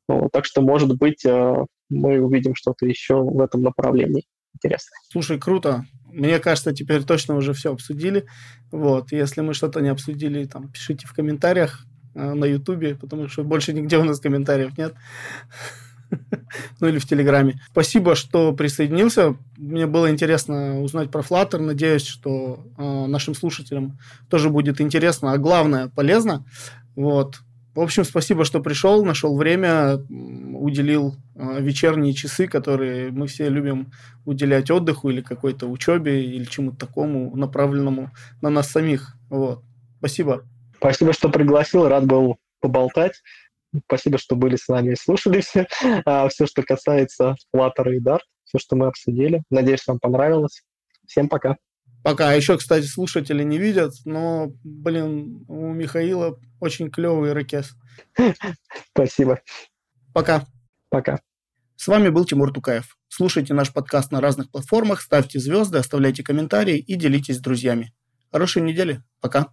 Ну, так что, может быть, а, мы увидим что-то еще в этом направлении интересное. Слушай, круто. Мне кажется, теперь точно уже все обсудили. Вот, если мы что-то не обсудили, там, пишите в комментариях. Э, на Ютубе, потому что больше нигде у нас комментариев нет. ну или в Телеграме. Спасибо, что присоединился. Мне было интересно узнать про Flutter. Надеюсь, что э, нашим слушателям тоже будет интересно, а главное полезно. Вот. В общем, спасибо, что пришел, нашел время, уделил э, вечерние часы, которые мы все любим уделять отдыху или какой-то учебе или чему-то такому направленному на нас самих. Вот. Спасибо. Спасибо, что пригласил, рад был поболтать. Спасибо, что были с нами и слушали все. А, все, что касается Flutter и Dart, все, что мы обсудили. Надеюсь, вам понравилось. Всем пока. Пока. А еще, кстати, слушатели не видят, но, блин, у Михаила очень клевый ракет. Спасибо. Пока. Пока. С вами был Тимур Тукаев. Слушайте наш подкаст на разных платформах, ставьте звезды, оставляйте комментарии и делитесь с друзьями. Хорошей недели. Пока.